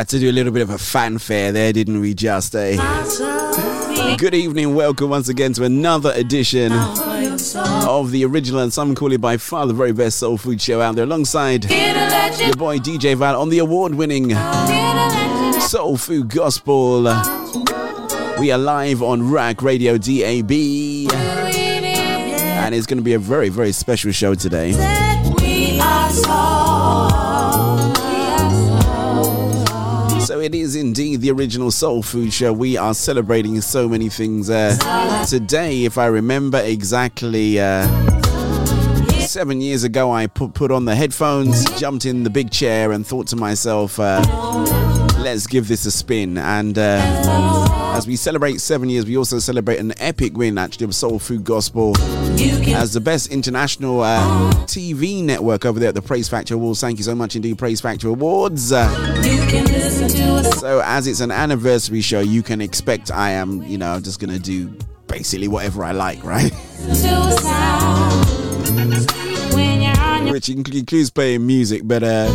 had to do a little bit of a fanfare there, didn't we, just eh? Good evening, welcome once again to another edition of the original and some call it by far the very best soul food show out there, alongside your boy DJ Val on the award winning Soul Food Gospel. We are live on Ruach Radio DAB, and it's going to be a very, very special show today. Indeed the original Soul Food Show. We are celebrating so many things uh, today. If I remember exactly, uh, seven years ago, I put put on the headphones, jumped in the big chair, and thought to myself, uh, "Let's give this a spin." And uh, as we celebrate seven years, we also celebrate an epic win, actually, of Soul Food Gospel as the best international uh, TV network over there at the Praise Factor Awards. Thank you so much indeed, Praise Factor Awards. So, as it's an anniversary show, you can expect I am, you know, just going to do basically whatever I like, right? Which includes playing music, but uh,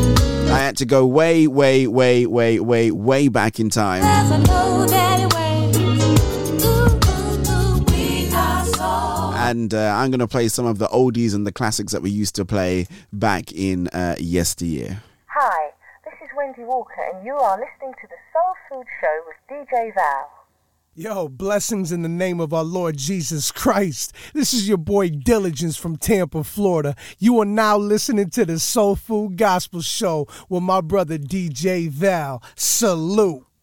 I had to go way, way, way, way, way, way back in time. and uh, I'm going to play some of the oldies and the classics that we used to play back in uh, yesteryear. Hi, this is Wendy Walker, and you are listening to the Soul Food Show with DJ Val. Yo, blessings in the name of our Lord Jesus Christ. This is your boy Diligence from Tampa, Florida. You are now listening to the Soul Food Gospel Show with my brother DJ Val. Salute.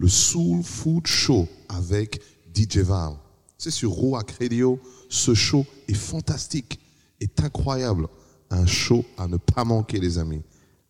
le Soul Food Show avec DJ Val. C'est sur Rouac Radio. Ce show est fantastique, est incroyable. Un show à ne pas manquer, les amis.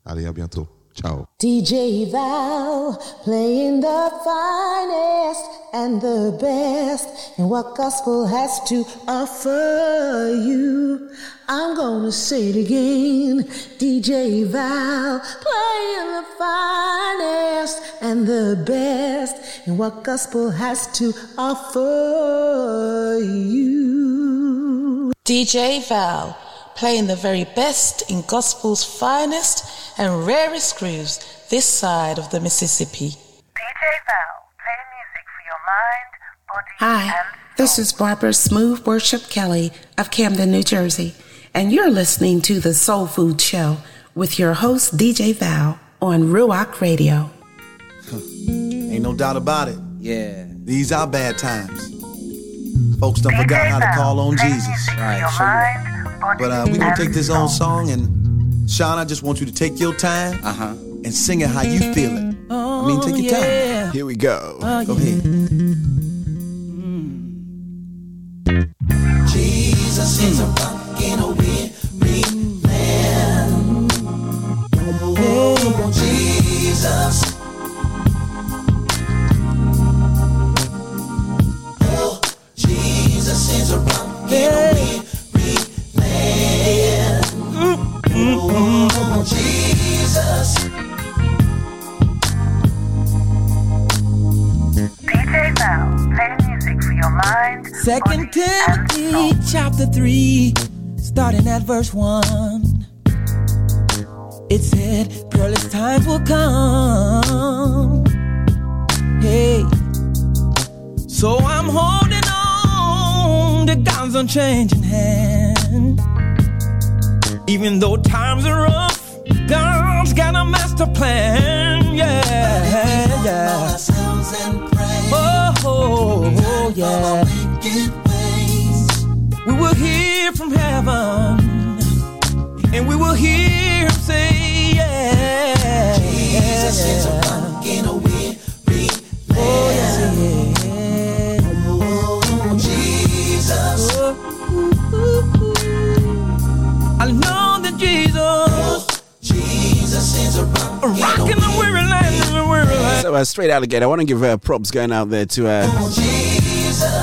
Allez, à bientôt. Ciao. DJ Val playing the finest and the best and what gospel has to offer you. I'm gonna say it again. DJ Val playing the finest and the best and what gospel has to offer you. DJ Val playing the very best in gospel's finest and rarest grooves this side of the Mississippi. DJ Val, play music for your mind, body, Hi, and soul. this is Barbara Smooth Worship Kelly of Camden, New Jersey, and you're listening to the Soul Food Show with your host DJ Val on Ruach Radio. Ain't no doubt about it. Yeah. These are bad times. Folks done forgot how to call on Jesus. Right. Your Show you. But uh, we gonna take this soul. on song and Sean, I just want you to take your time Uh huh. and sing it how you feel it. I mean, take your time. Here we go. Go ahead. Unchanging hand. Even though times are rough, God's got a master plan. Yeah, yeah. Oh, oh, oh, yeah. We will hear from heaven, and we will hear him say, yeah. Jesus So uh, straight out again, I want to give uh, props going out there to. Uh,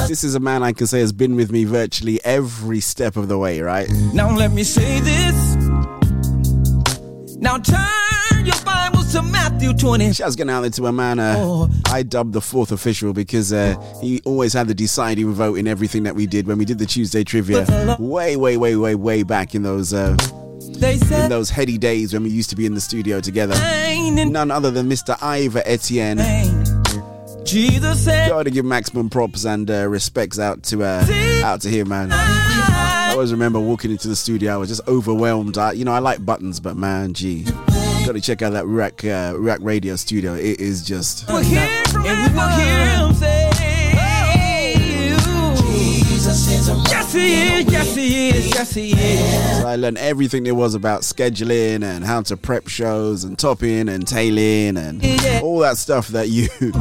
this is a man I can say has been with me virtually every step of the way, right? Now let me say this. Now Bibles to Matthew 20. Shouts going out there to a man uh, I dubbed the fourth official because uh, he always had the deciding vote in everything that we did when we did the Tuesday trivia way, way, way, way, way back in those. Uh, in those heady days when we used to be in the studio together. None other than Mr. Ivor Etienne. Jesus said, Gotta give maximum props and uh, respects out to uh, out to him, man. I always remember walking into the studio, I was just overwhelmed. I, you know, I like buttons, but man, gee, gotta check out that Rack uh, Ruach Radio studio. It is just. we'll hear from and we will hear him say, Jesus is Yes, he is, yes, he is, yes, he is. So I learned everything there was about scheduling and how to prep shows and topping and tailing and all that stuff that you, you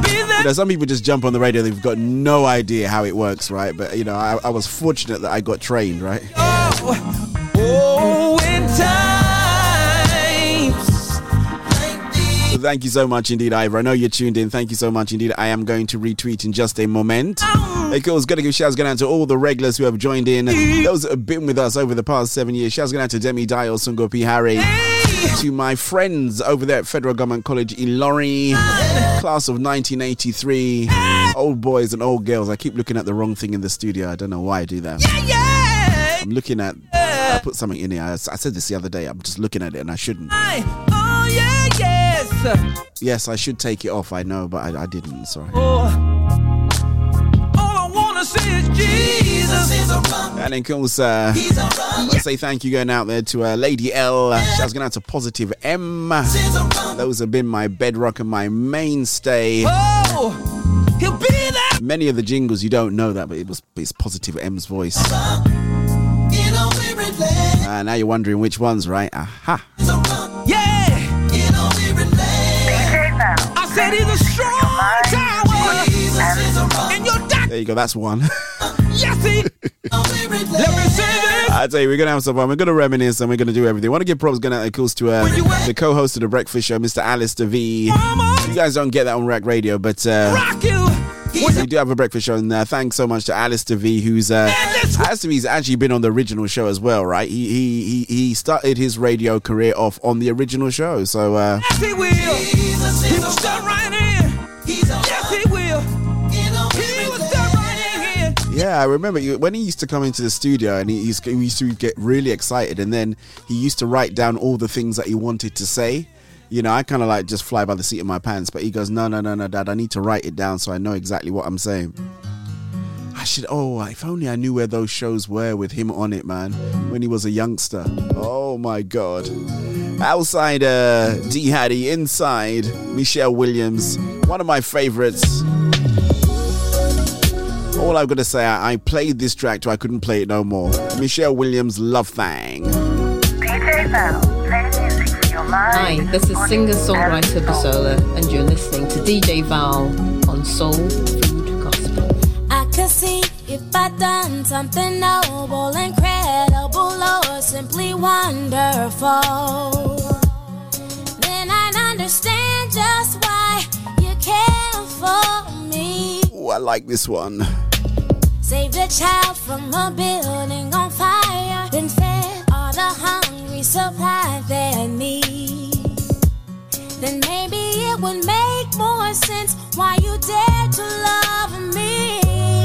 know, some people just jump on the radio, they've got no idea how it works, right? But, you know, I, I was fortunate that I got trained, right? Oh, in times. Thank you so much indeed, Ivor. I know you're tuned in. Thank you so much indeed. I am going to retweet in just a moment. Hey, cool. Gonna give shouts going out to all the regulars who have joined in. Those that have been with us over the past seven years. Shouts going out to Demi Dial, Sungo P. Harry. To my friends over there at Federal Government College, Ilorin, class of 1983. Old boys and old girls. I keep looking at the wrong thing in the studio. I don't know why I do that. I'm looking at. I put something in here. I, I said this the other day. I'm just looking at it and I shouldn't. Oh, yeah, yes. I should take it off. I know, but I, I didn't. Sorry. Oh. All I want to say is Jesus And then, of course, uh, to say thank you going out there to uh, Lady L. Shouts going out to Positive M. Those have been my bedrock and my mainstay. Oh, he'll be there. Many of the jingles you don't know that, but it was it's Positive M's voice. Uh, now you're wondering which ones, right? Aha. He's a strong tower. And your doctor. There you go. That's one. Yes, he. Let me say this. I tell you, we're gonna have some fun. We're gonna reminisce and we're gonna do everything. want to give props going out, of course, to uh, the co-host of the Breakfast Show, Mr. Alistair V. You guys don't get that on Ruach Radio, but uh, Rock you. We do have a breakfast show, and uh, thanks so much to Alistair V, who's uh, Alistair V's actually been on the original show as well, right? He he he, he started his radio career off on the original show, so uh, Yes, he will. He will start right in. Yes, he will. He will start right in here. Yeah, I remember you, when he used to come into the studio and he, he used to get really excited, and then he used to write down all the things that he wanted to say. You know, I kind of like just fly by the seat of my pants, but he goes, "No, no, no, no, Dad, I need to write it down so I know exactly what I'm saying." I should. Oh, if only I knew where those shows were with him on it, man. When he was a youngster. Oh my God. Outside, uh, D Hattie. Inside, Michelle Williams. One of my favorites. All I've got to say, I, I played this track till I couldn't play it no more. Michelle Williams, Love Thang. DJ Val, play music for your Hi, this is singer-songwriter Basola, and you're listening to DJ Val on Soul Food Gospel. I could see if I'd done something noble, incredible, or simply wonderful. Then I'd understand just why you care for me. Oh, I like this one. Save the child from a building on fire, then fed all the hungry, supplied their need. Then maybe it would make more sense why you dared to love me.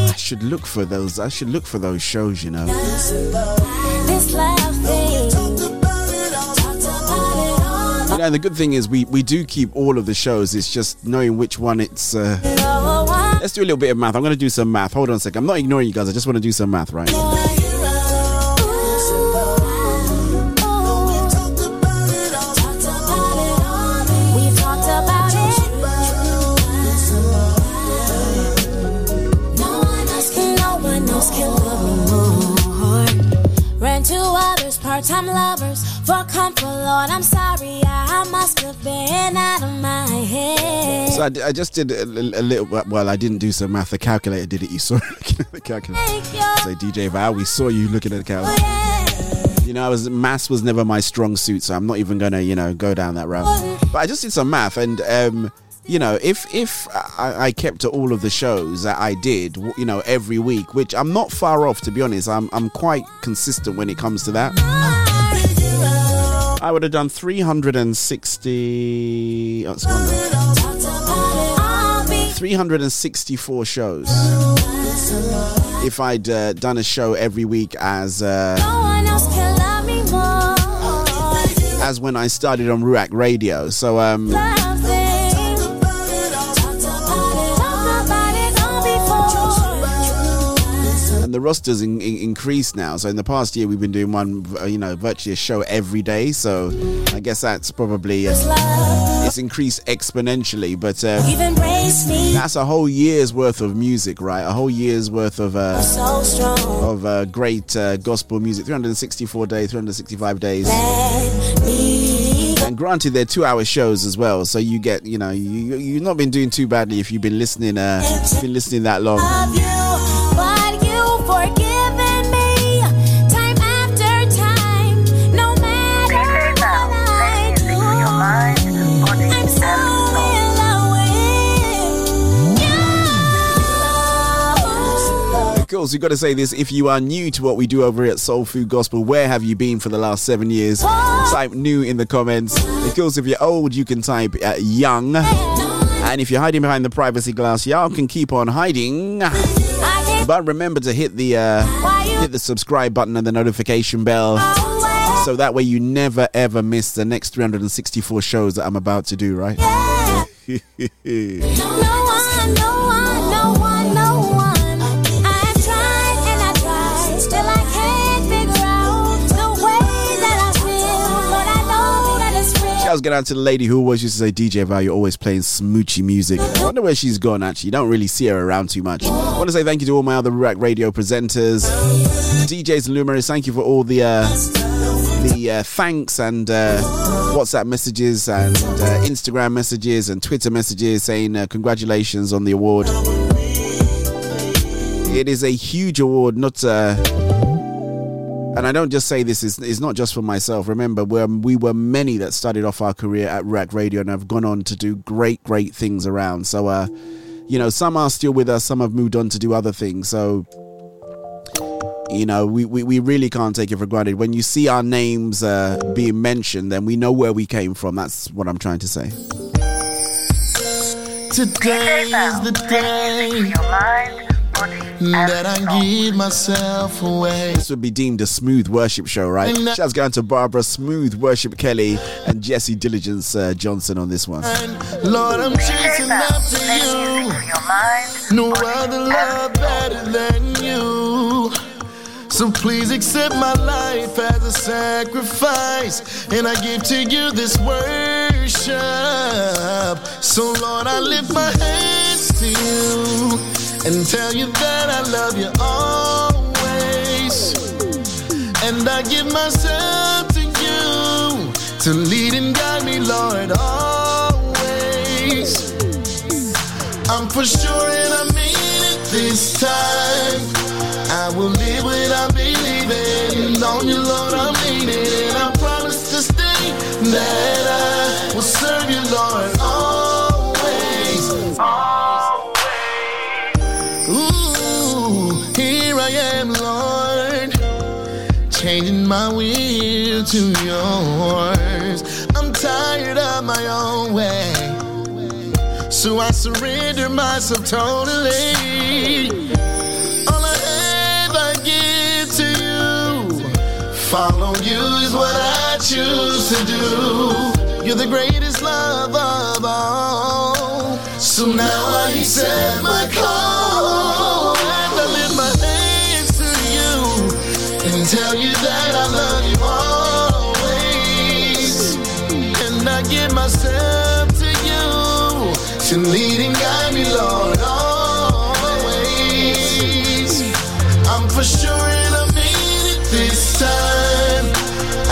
I should look for those. I should look for those shows, you know. This love thing. Talked about it all. You know, the good thing is we, we do keep all of the shows. It's just knowing which one it's. Uh... Let's do a little bit of math. I'm going to do some math. Hold on a second. I'm not ignoring you guys. I just want to do some math, right? We've talked about it. No one else can, no one else can love me more. Ran to others, part-time lovers, for comfort, Lord. I'm sorry, I must have been out of my head. So I, I just did a, li- a little. Well, I didn't do some math. The calculator did it. You saw it looking at the calculator. So DJ Val, we saw you looking at the calculator. You know, I was maths was never my strong suit, so I'm not even gonna, you know, go down that route. But I just did some math, and um, you know, if if I, I kept to all of the shows that I did, you know, every week, which I'm not far off to be honest. I'm I'm quite consistent when it comes to that. I would have done 360. Oh, it's gone 364 shows if I'd uh, done a show every week as uh, as when I started on Ruach Radio. So um, and the rosters in, in, increased now. So in the past year, we've been doing one, uh, you know, virtually a show every day. So I guess that's probably uh, it's increased exponentially. But uh, that's a whole year's worth of music, right? A whole year's worth of uh, of uh, great uh, gospel music. 364 days, 365 days. And granted, they're two-hour shows as well, so you get, you know, you you've not been doing too badly if you've been listening, uh, been listening that long. With you. Of course, we've got to say this. If you are new to what we do over here at Soul Food Gospel, where have you been for the last seven years? Type new in the comments. Of course, if you're old, you can type uh, young. And if you're hiding behind the privacy glass, y'all can keep on hiding. But remember to hit the uh, hit the subscribe button and the notification bell, so that way you never ever miss the next 364 shows that I'm about to do. Right? Shouts get out to the lady who always used to say, DJ Val, you're always playing smoochy music. I wonder where she's gone actually. You don't really see her around too much. I want to say thank you to all my other Ruach Radio presenters, DJs and luminaries. Thank you for all the uh, the uh, thanks and uh, WhatsApp messages and uh, Instagram messages and Twitter messages saying uh, congratulations on the award. It is a huge award, not uh, and I don't just say this is it's not just for myself. Remember, we we were many that started off our career at Ruach Radio and have gone on to do great, great things around. So, uh, you know, some are still with us, some have moved on to do other things. So, you know, we, we, we really can't take it for granted. When you see our names uh, being mentioned, then we know where we came from. That's what I'm trying to say. Today is the day that I give myself away. This would be deemed a smooth worship show, right? Shouts going to Barbara Smooth Worship Kelly and Jesse Diligence uh, Johnson on this one. Lord, I'm chasing after you. No other love better than you. So please accept my life as a sacrifice, and I give to you this worship. So Lord, I lift my hands to you and tell you that I love you always. And I give myself to you to lead and guide me, Lord, always. I'm for sure and I mean it this time. I will live without believing on you, Lord. I mean it, and I promise to stay that I changing my will to yours. I'm tired of my own way, so I surrender myself totally. All I I give to you. Follow you is what I choose to do. You're the greatest love of all. So now I accept my call. To lead and guide me, Lord, always. I'm for sure and I mean it this time.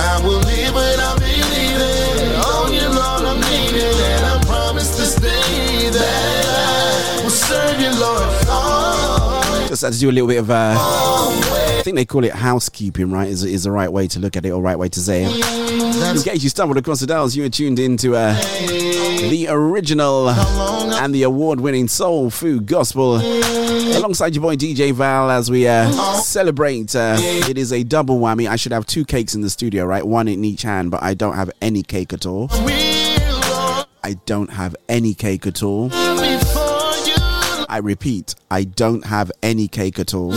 I will live without believing. Oh, you Lord, I it, and I promise to stay I will serve you, Lord. Always. Just had to do a little bit of uh, I think they call it housekeeping, right? Is, is the right way to look at it or right way to say it. In case you stumbled across the dials, you are tuned into uh, the original and the award winning soul food gospel alongside your boy DJ Val as we uh, celebrate. Uh, it is a double whammy. I should have two cakes in the studio, right? One in each hand, but I don't have any cake at all. I don't have any cake at all. I repeat, I don't have any cake at all.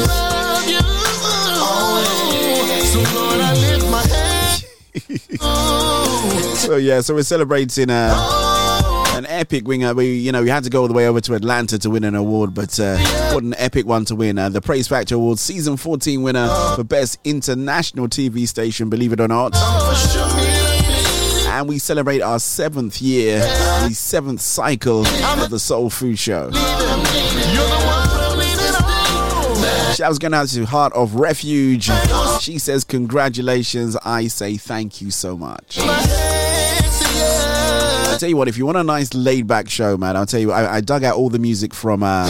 so yeah, so we're celebrating uh, an epic winner. We, you know, we had to go all the way over to Atlanta to win an award, but uh, what an epic one to win! Uh, the Praise Factor Award season 14 winner for best international TV station. Believe it or not. And we celebrate our seventh year, the seventh cycle of the Soul Food Show. Shouts going out to Heart of Refuge. She says, Congratulations. I say thank you so much. I tell you what, if you want a nice laid back show, man, I'll tell you, I, I dug out all the music from uh,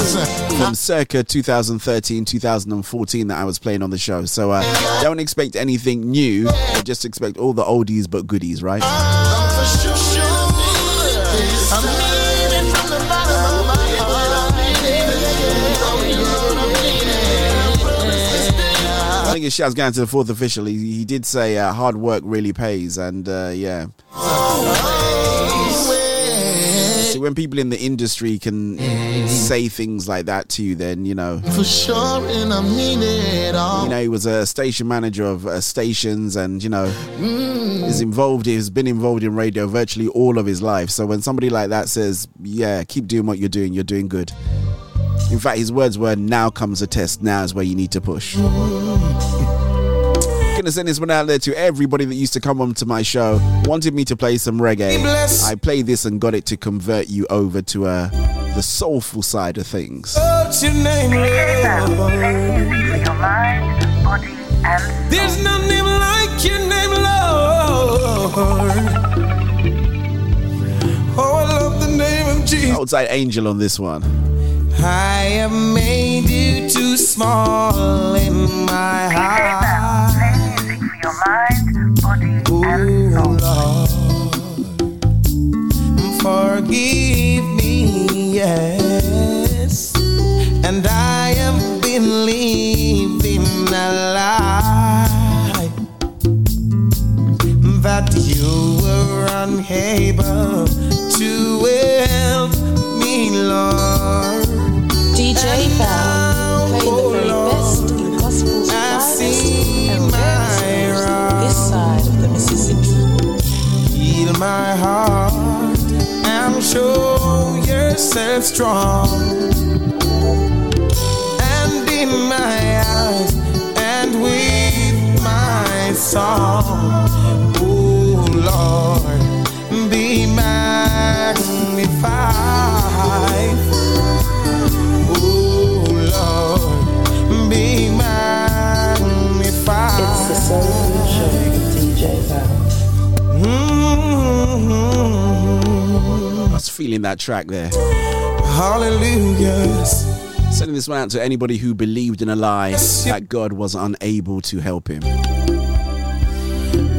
from circa 2013, 2014 that I was playing on the show. So uh, don't expect anything new, just expect all the oldies but goodies, right? Think his shout's going to the fourth official. He, he did say uh, hard work really pays, and uh, yeah. See, when people in the industry can say things like that to you, then you know. For sure, and I mean it all. You know, he was a station manager of uh, stations, and you know, is involved. He's been involved in radio virtually all of his life. So when somebody like that says, "Yeah, keep doing what you're doing. You're doing good." In fact, his words were, "Now comes a test. Now is where you need to push." Gonna send this one out there to everybody that used to come on to my show, wanted me to play some reggae. I played this and got it to convert you over to uh, the soulful side of things. What's your name, There's no name like your name, Lord. Oh, I love the name of Jesus. Outside Angel on this one. I have made you too small in my heart. Play music for your mind, body, Ooh, Lord, forgive me, yes. And I have been living a lie that you were unable to help me, Lord. DJ Val, playing the very best in gospel's finest and rarest this side of the Mississippi. Heal my heart and show yourself strong. That track there. Hallelujah. Sending this one out to anybody who believed in a lie that God was unable to help him.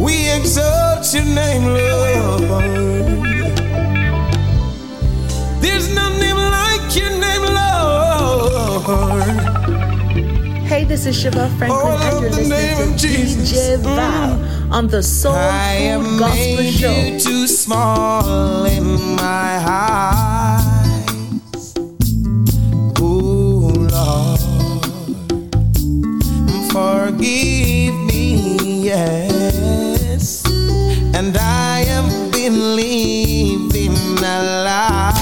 We exalt your name, Lord. There's no name like your name, Lord. Hey, this is Shabelle Franklin, Oh, I and you're the name listening of to Jesus. DJ Val mm. On the Soul I Food Gospel Show. you too small in my eyes. Lord, forgive me, yes. And I have been living a lie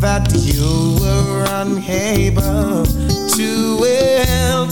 that you were unable to help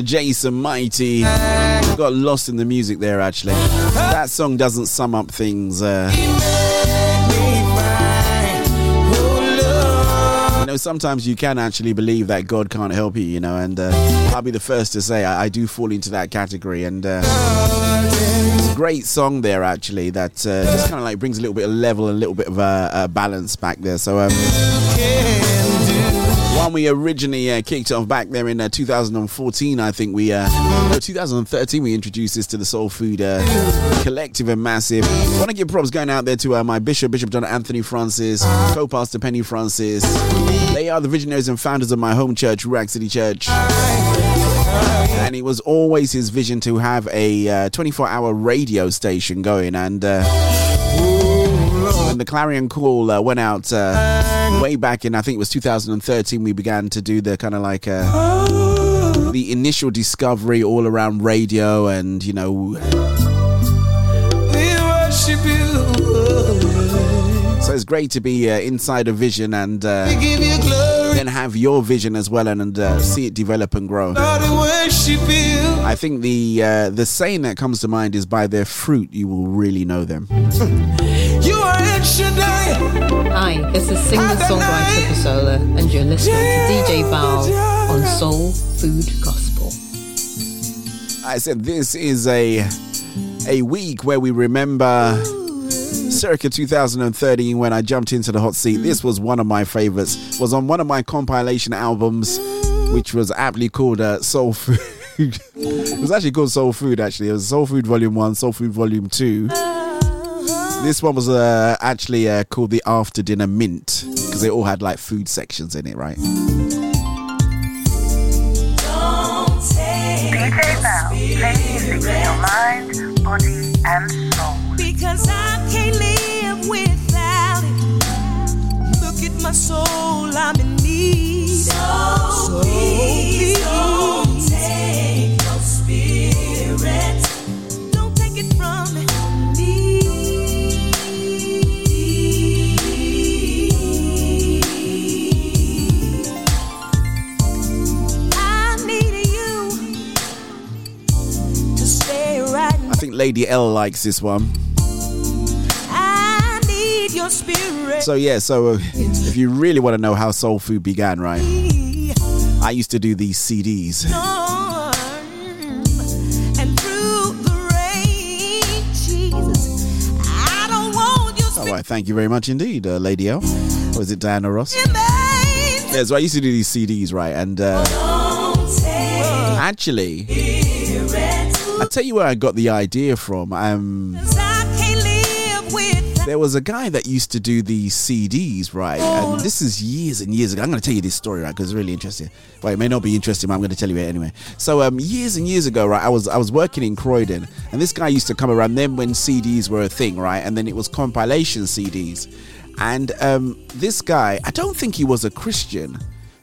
Mr. Jason Mighty. Got lost in the music there, actually. That song doesn't sum up things. Uh, you know, sometimes you can actually believe that God can't help you, you know, and uh, I'll be the first to say I, I do fall into that category. And uh, a great song there, actually, that uh, just kind of like brings a little bit of level and a little bit of uh, balance back there. So, um, one we originally uh, kicked off back there in uh, 2014, I think we, uh, no, 2013, we introduced this to the Soul Food uh, Collective and Massive. I want to give props going out there to uh, my Bishop, Bishop John Anthony Francis, co pastor Penny Francis. They are the visionaries and founders of my home church, Ruach City Church. And it was always his vision to have a 24 hour radio station going. And uh, when the clarion call uh, went out uh, way back in, I think it was 2013, we began to do the kind of like uh, the initial discovery all around radio and, you know, We worship you. so it's great to be uh, inside a vision and uh, We give you glory. then have your vision as well and, and uh, see it develop and grow. Lord, we worship you. I think the uh, the saying that comes to mind is by their fruit you will really know them. Hi, this is singer-songwriter Pasola, and you're listening to DJ Val on Soul Food Gospel. I said this is a a week where we remember circa 2013 when I jumped into the hot seat. This was one of my favorites. Was on one of my compilation albums, which was aptly called uh, Soul Food. it was actually called Soul Food. Actually, it was Soul Food Volume One, Soul Food Volume Two. This one was uh, actually uh, called the After Dinner Mint because they all had like food sections in it, right? DJ Val, play music for your mind, body, and soul. Because I can't live without it. Look at my soul, I'm in need. So, please don't think Lady L likes this one. I need your spirit. So yeah, so uh, if you really want to know how soul food began, right? I used to do these CDs. And through the rain, Jesus, I don't want your All right, thank you very much indeed, uh, Lady L. Or is it Diana Ross? Yeah, so I used to do these CDs, right? And uh, actually, tell you where I got the idea from. Um, I can't live without there was a guy that used to do these CDs, right? And this is years and years ago. I'm going to tell you this story, right? Because it's really interesting. Well, it may not be interesting, but I'm going to tell you it anyway. So, um, years and years ago, right? I was I was working in Croydon, and this guy used to come around then when CDs were a thing, right? And then it was compilation CDs, and um, this guy, I don't think he was a Christian,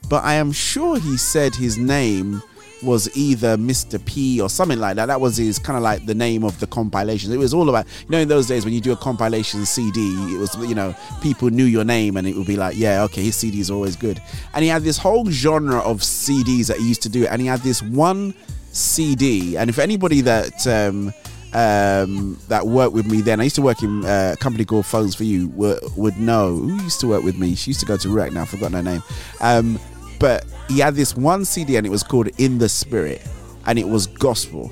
but I am sure he said his name was either Mr. P or something like that. That was his kind of like the name of the compilation. It was all about, you know, in those days when you do a compilation CD, it was, you know, people knew your name and it would be like, yeah, okay, his CD is always good. And he had this whole genre of CDs that he used to do. And he had this one CD. And if anybody that, um, um, that worked with me then. I used to work in uh, a company called Phones for You. Would, would know who used to work with me. She used to go to Rec now. I've forgotten her name. Um, but he had this one CD and it was called In the Spirit, and it was gospel,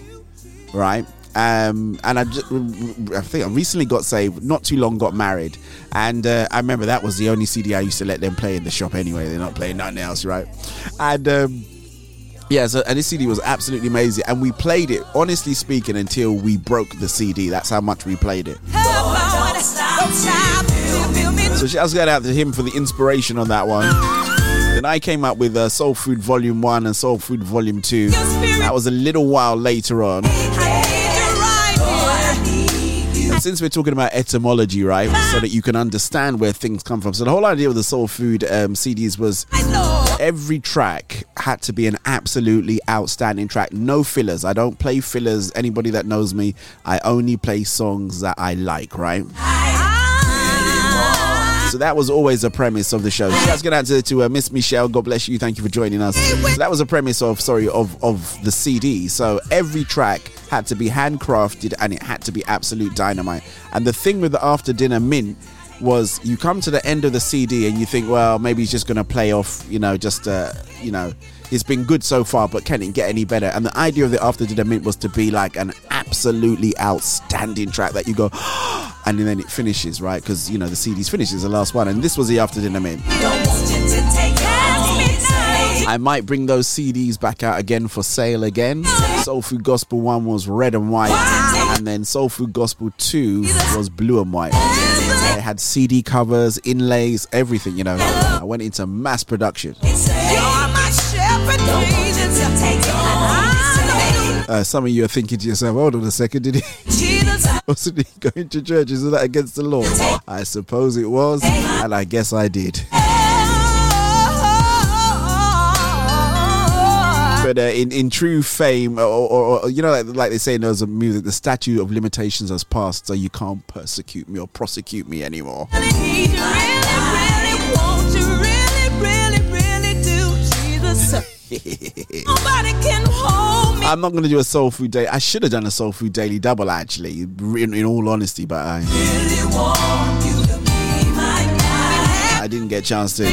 right? Um, and I, just, I think I recently got saved, not too long got married, and uh, I remember that was the only CD I used to let them play in the shop anyway. They're not playing nothing else, right? And um, yeah, so and this CD was absolutely amazing, and we played it, honestly speaking, until we broke the CD. That's how much we played it. So going out to him for the inspiration on that one. Then I came up with uh, Soul Food Volume 1 and Soul Food Volume 2. That was a little while later on. And since we're talking about etymology, right, so that you can understand where things come from. So the whole idea of the Soul Food um, CDs was every track had to be an absolutely outstanding track. No fillers. I don't play fillers. Anybody that knows me, I only play songs that I like, right? So that was always a premise of the show. Let's get out to, to uh, Miss Michelle. God bless you. Thank you for joining us. So that was a premise of sorry of of the CD. So every track had to be handcrafted and it had to be absolute dynamite. And the thing with the after dinner mint was you come to the end of the CD and you think, well, maybe he's just going to play off, you know, just, uh, you know, it's been good so far, but can it get any better? And the idea of the After Dinner Mint was to be like an absolutely outstanding track that you go, and then it finishes, right? Because, you know, the CD's finishes the last one. And this was the After Dinner Mint. I might bring those CDs back out again for sale again. Soul Food Gospel 1 was red and white, and then Soul Food Gospel 2 was blue and white. They had CD covers, inlays, everything, you know. I went into mass production. Uh, some of you are thinking to yourself, hold on a second, did he? Wasn't he going to church? Isn't that against the law? I suppose it was, and I guess I did. But uh, in, in true fame, or, or, or you know, like, like, they say in those music, the statute of limitations has passed, so you can't persecute me or prosecute me anymore. I'm not going to do a soul food day. I should have done a soul food daily double actually, in, in all honesty, but I I didn't get a chance to.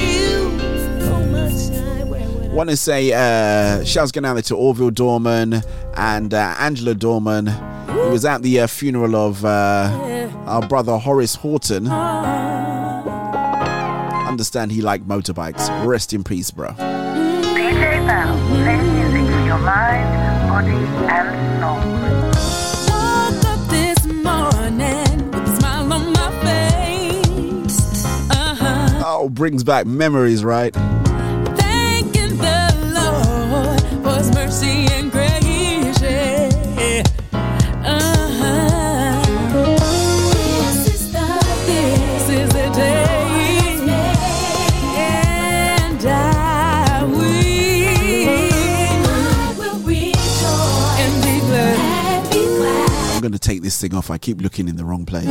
Want to say uh, shouts going out there to Orville Dorman and uh, Angela Dorman, who was at the uh, funeral of uh, our brother Horace Horton. Understand he liked motorbikes. Rest in peace, bro. DJ Val, music for your mind, body, and soul. Woke up this morning with a smile on my face. Uh-huh. Oh, brings back memories, right? This thing off. I keep looking in the wrong place.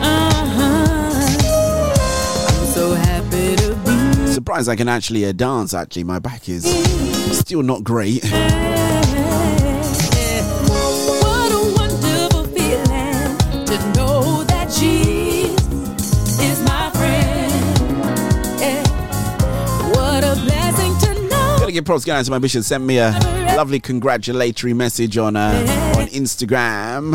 Uh-huh. So happy to be. Surprised I can actually uh, dance, actually. My back is still not great. What a wonderful feeling to know that Jesus is my friend. Yeah. What a blessing to know. Gotta give props going to my bishop. Sent me a lovely congratulatory message on uh, on Instagram.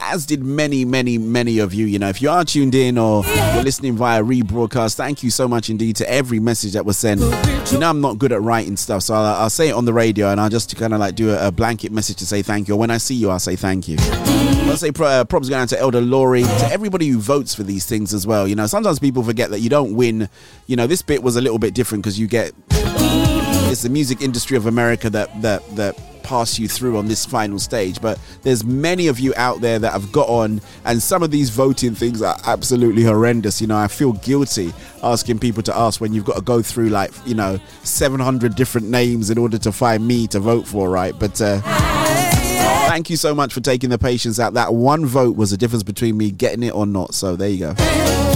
as did many, many, many of you. You know, if you are tuned in or you're listening via rebroadcast, thank you so much indeed to every message that was sent. You know, I'm not good at writing stuff, so I'll, I'll say it on the radio and I'll just kind of like do a, a, blanket message to say thank you. Or when I see you, I'll say thank you. I'll say uh, props going out to Elder Laurie, to everybody who votes for these things as well. You know, sometimes people forget that you don't win. You know, this bit was a little bit different because you get the music industry of America that that that pass you through on this final stage but there's many of you out there that have got on and some of these voting things are absolutely horrendous. You know i feel guilty asking people to ask when you've got to go through like you know 700 different names in order to find me to vote for right? But uh thank you so much for taking the patience out. That one vote was the difference between me getting it or not. So there you go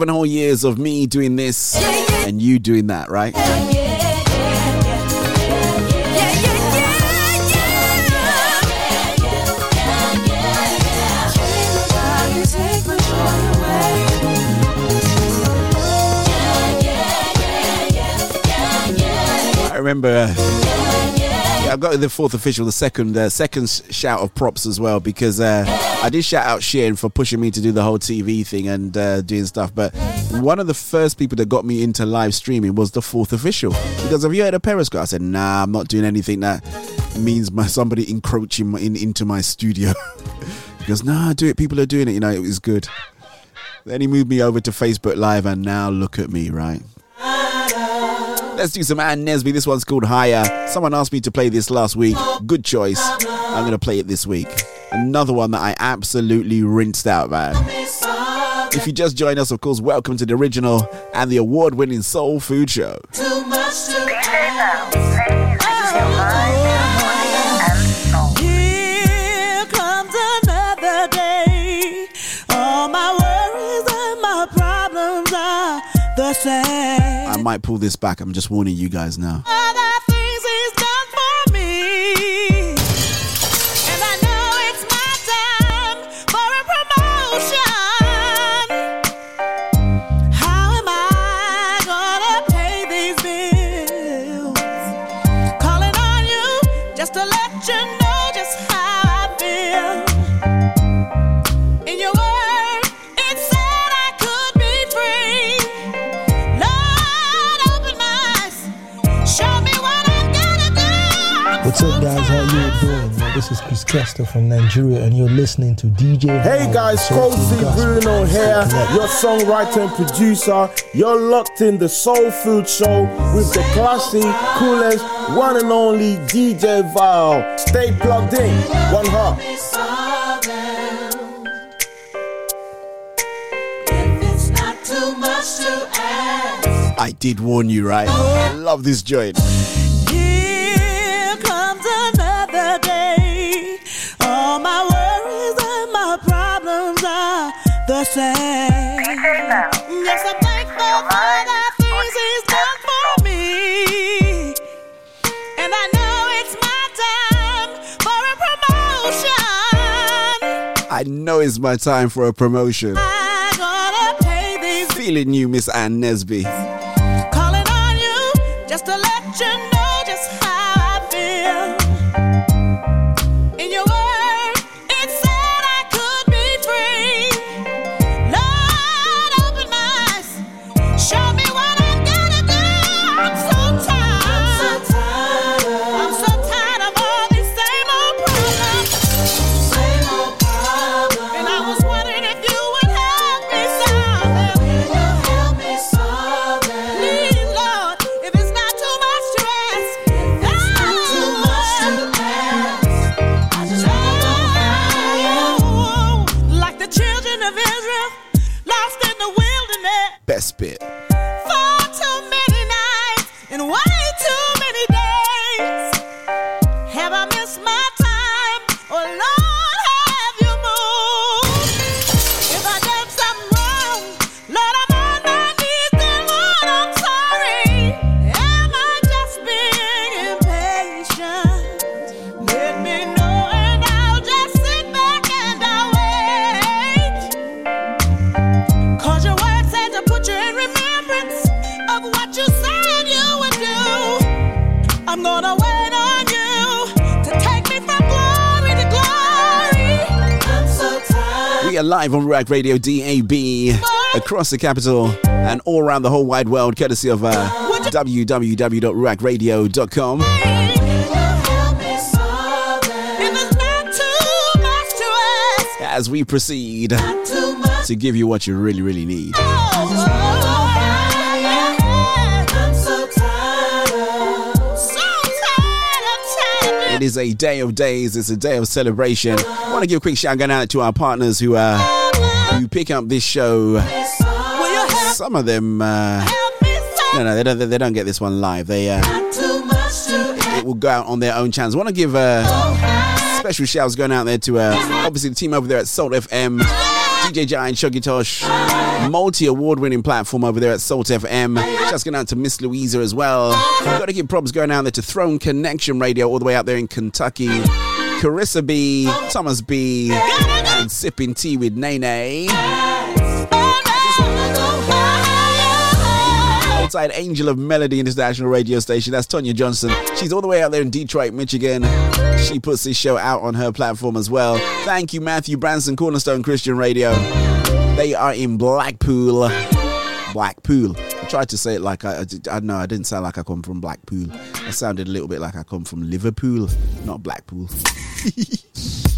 seven whole years of me doing this and you doing that right? I remember. I got the fourth official, the second uh, second shout of props as well because uh, I did shout out Shane for pushing me to do the whole TV thing and uh, doing stuff. But one of the first people that got me into live streaming was the fourth official because have you heard of Periscope? I said, Nah, I'm not doing anything that means my somebody encroaching in, into my studio. he goes, Nah, do it. People are doing it. You know, it was good. Then he moved me over to Facebook Live, and now look at me, right? Let's do some Ann Nesby. This one's called Higher. Someone asked me to play this last week. Good choice. I'm going to play it this week. Another one that I absolutely rinsed out, man. If you just joined us, of course, welcome to the original and the award winning Soul Food Show. Too might pull this back. I'm just warning you guys now. This is Chris Kester from Nigeria, and you're listening to DJ. Hey Val, guys, Soul Cozy Bruno here, your songwriter and producer. You're locked in the Soul Food Show with the classy, coolest, one and only DJ Val. Stay plugged in, one heart. It's not too much to ask. I did warn you, right? I love this joint. Are the same. Yes, I'm thankful for the things he's done for me. And I know it's my time for a promotion. I know it's my time for a promotion. I gotta pay these Feeling you, Miss Ann Nesby. Live on Ruach Radio DAB across the capital and all around the whole wide world, courtesy of uh. As we proceed to give you what you really, really need. It is a day of days. It's a day of celebration. I want to give a quick shout out to our partners who uh, who pick up this show. Some of them, uh, no, no, they don't. They don't get this one live. They uh, it will go out on their own channels. I want to give uh, special shouts going out there to uh, obviously the team over there at Salt FM, DJ Giant, Shuggy Tosh, multi award winning platform over there at Salt FM. Just going out to Miss Louisa as well. Got to give props going out there to Throne Connection Radio all the way out there in Kentucky. Carissa B, Thomas B, and Sipping Tea with Nene. Outside Angel of Melody International Radio Station, that's Tonya Johnson. She's all the way out there in Detroit, Michigan. She puts this show out on her platform as well. Thank you, Matthew Branson, Cornerstone Christian Radio. They are in Blackpool. Blackpool. I tried to say it like I, I, I know I didn't sound like I come from Blackpool. I sounded a little bit like I come from Liverpool, not Blackpool.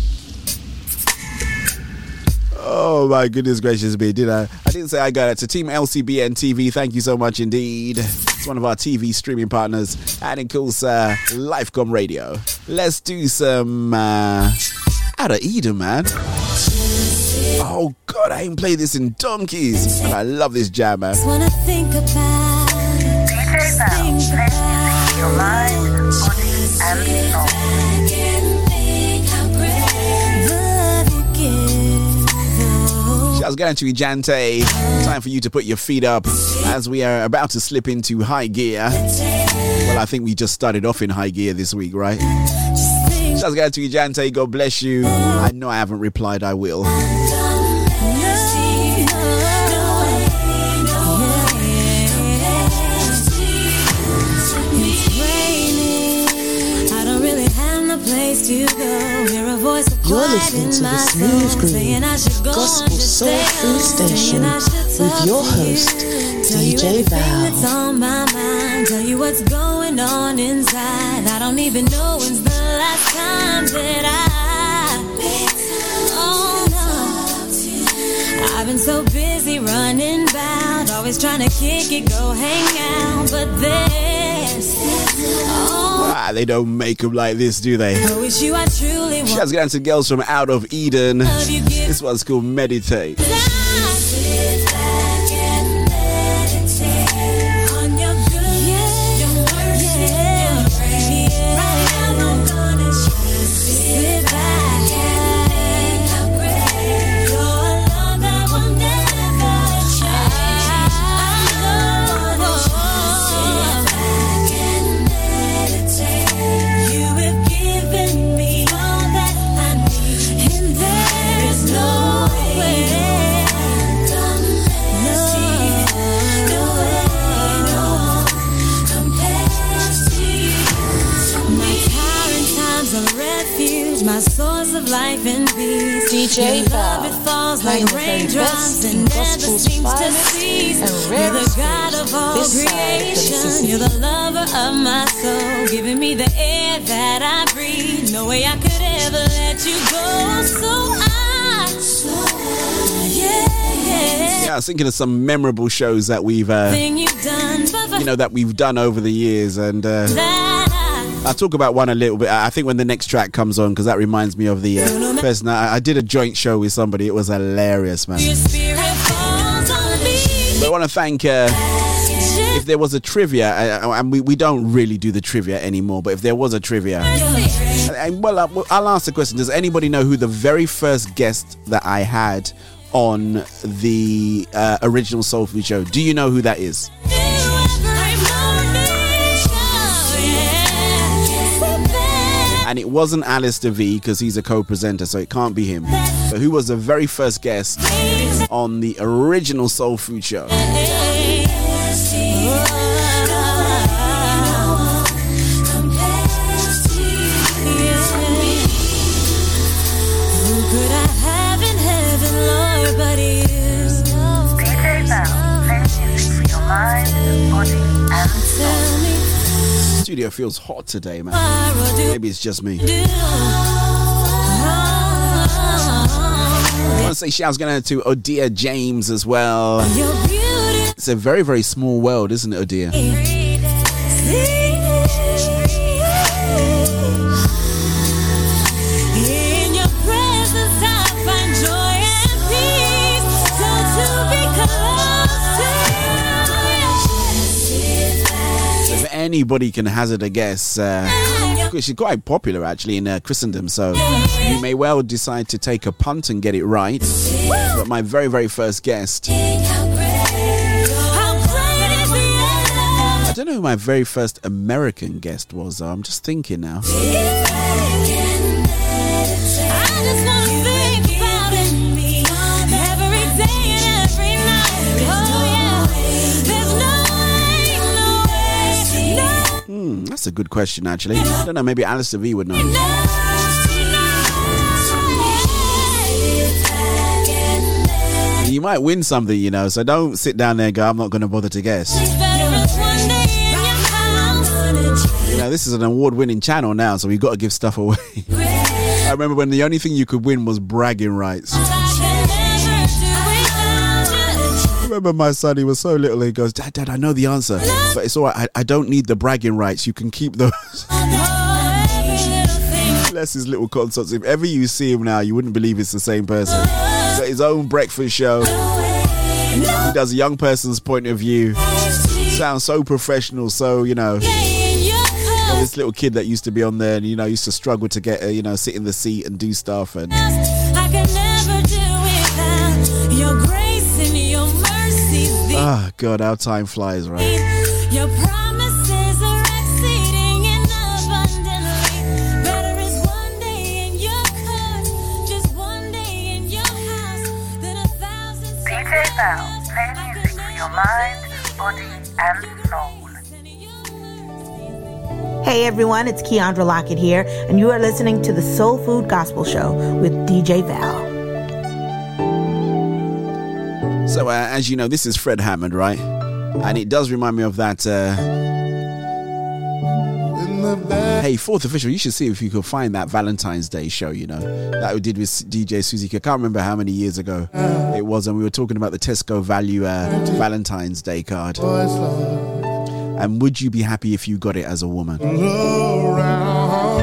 Oh my goodness gracious me, did I? I didn't say I got it. To Team LCBN TV, thank you so much indeed. It's one of our TV streaming partners, and of course, uh, Lifecom Radio. Let's do some uh, out of Eden, man. Oh god, I ain't played this in donkeys. And I love this jam, man. Wanna think about DJ Val, your mind, body, and soul. Shouts going to Ejante. Time for you to put your feet up as we are about to slip into high gear. Well, I think we just started off in high gear this week, right? Shouts going to Ejante. God bless you. I know I haven't replied. I will. To go. You're listening to the Smooth Groove saying I should go Gospel Soul Food Station saying I should with your host, DJ Val. on my mind. Tell you what's going on inside. I don't even know when's the last time that I. Oh no. I've been so busy running bout, always trying to kick it, go hang out. But this, Ah, they don't make them like this, do they? I wish you I truly want. Shouts going to girls from Out of Eden. This one's called Meditate. Source of life and peace. DJ Your love, Val, it falls like very raindrops best and in never seems to cease. You're the God of all this side the creation. You're the lover of my soul, giving me the air that I breathe. No way I could ever let you go. So I, yeah, yeah. Yeah, I was thinking of some memorable shows that we've, uh, you've done, but for you know, that we've done over the years, and uh, I'll talk about one a little bit. I think when the next track comes on, because that reminds me of the uh, person. I, I did a joint show with somebody. It was hilarious, man. your spirit falls on me. But I want to thank. Uh, if there was a trivia, and we, we don't really do the trivia anymore, but if there was a trivia, and- and, well, uh, I'll ask the question: Does anybody know who the very first guest that I had on the uh, original Soul Food show? Do you know who that is? And it wasn't Alistair V because he's a co-presenter, so it can't be him. But who was the very first guest on the original Soul Food show? Studio feels hot today, man. Maybe it's just me. I want to say shouts going out to Odia James as well. It's a very, very small world, isn't it, Odia? Anybody can hazard a guess, uh, she's quite popular actually in uh, Christendom, so you may well decide to take a punt and get it right. But my very, very first guest, I don't know who my very first American guest was, though. I'm just thinking now. That's a good question, actually. I don't know, maybe Alistair V would know. You might win something, you know, so don't sit down there and go, I'm not going to bother to guess. You know, this is an award winning channel now, so we've got to give stuff away. I remember when the only thing you could win was bragging rights. Remember my son, he was so little, he goes, Dad, Dad, I know the answer, but it's all right. I, I don't need the bragging rights. You can keep those. Bless his little consorts. If ever you see him now, you wouldn't believe it's the same person. He's got his own breakfast show. He does a young person's point of view. Sounds so professional, so, you know. This little kid that used to be on there and, you know, used to struggle to get, uh, you know, sit in the seat and do stuff. And mercy. ah, God, how time flies, right? Your promises are exceeding and abundantly. Better is one day in your court, just one day in your house than a thousand. DJ Val, play music for your mind, body, and soul. Hey everyone, it's Keandra Lockett here, and you are listening to the Soul Food Gospel Show with DJ Val. So, uh, as you know, this is Fred Hammond, right? And it does remind me of that. Uh, hey, fourth official, you should see if you could find that Valentine's Day show, you know, that we did with DJ Susie. I can't remember how many years ago it was, and we were talking about the Tesco Value uh, Valentine's Day card. And would you be happy if you got it as a woman? around.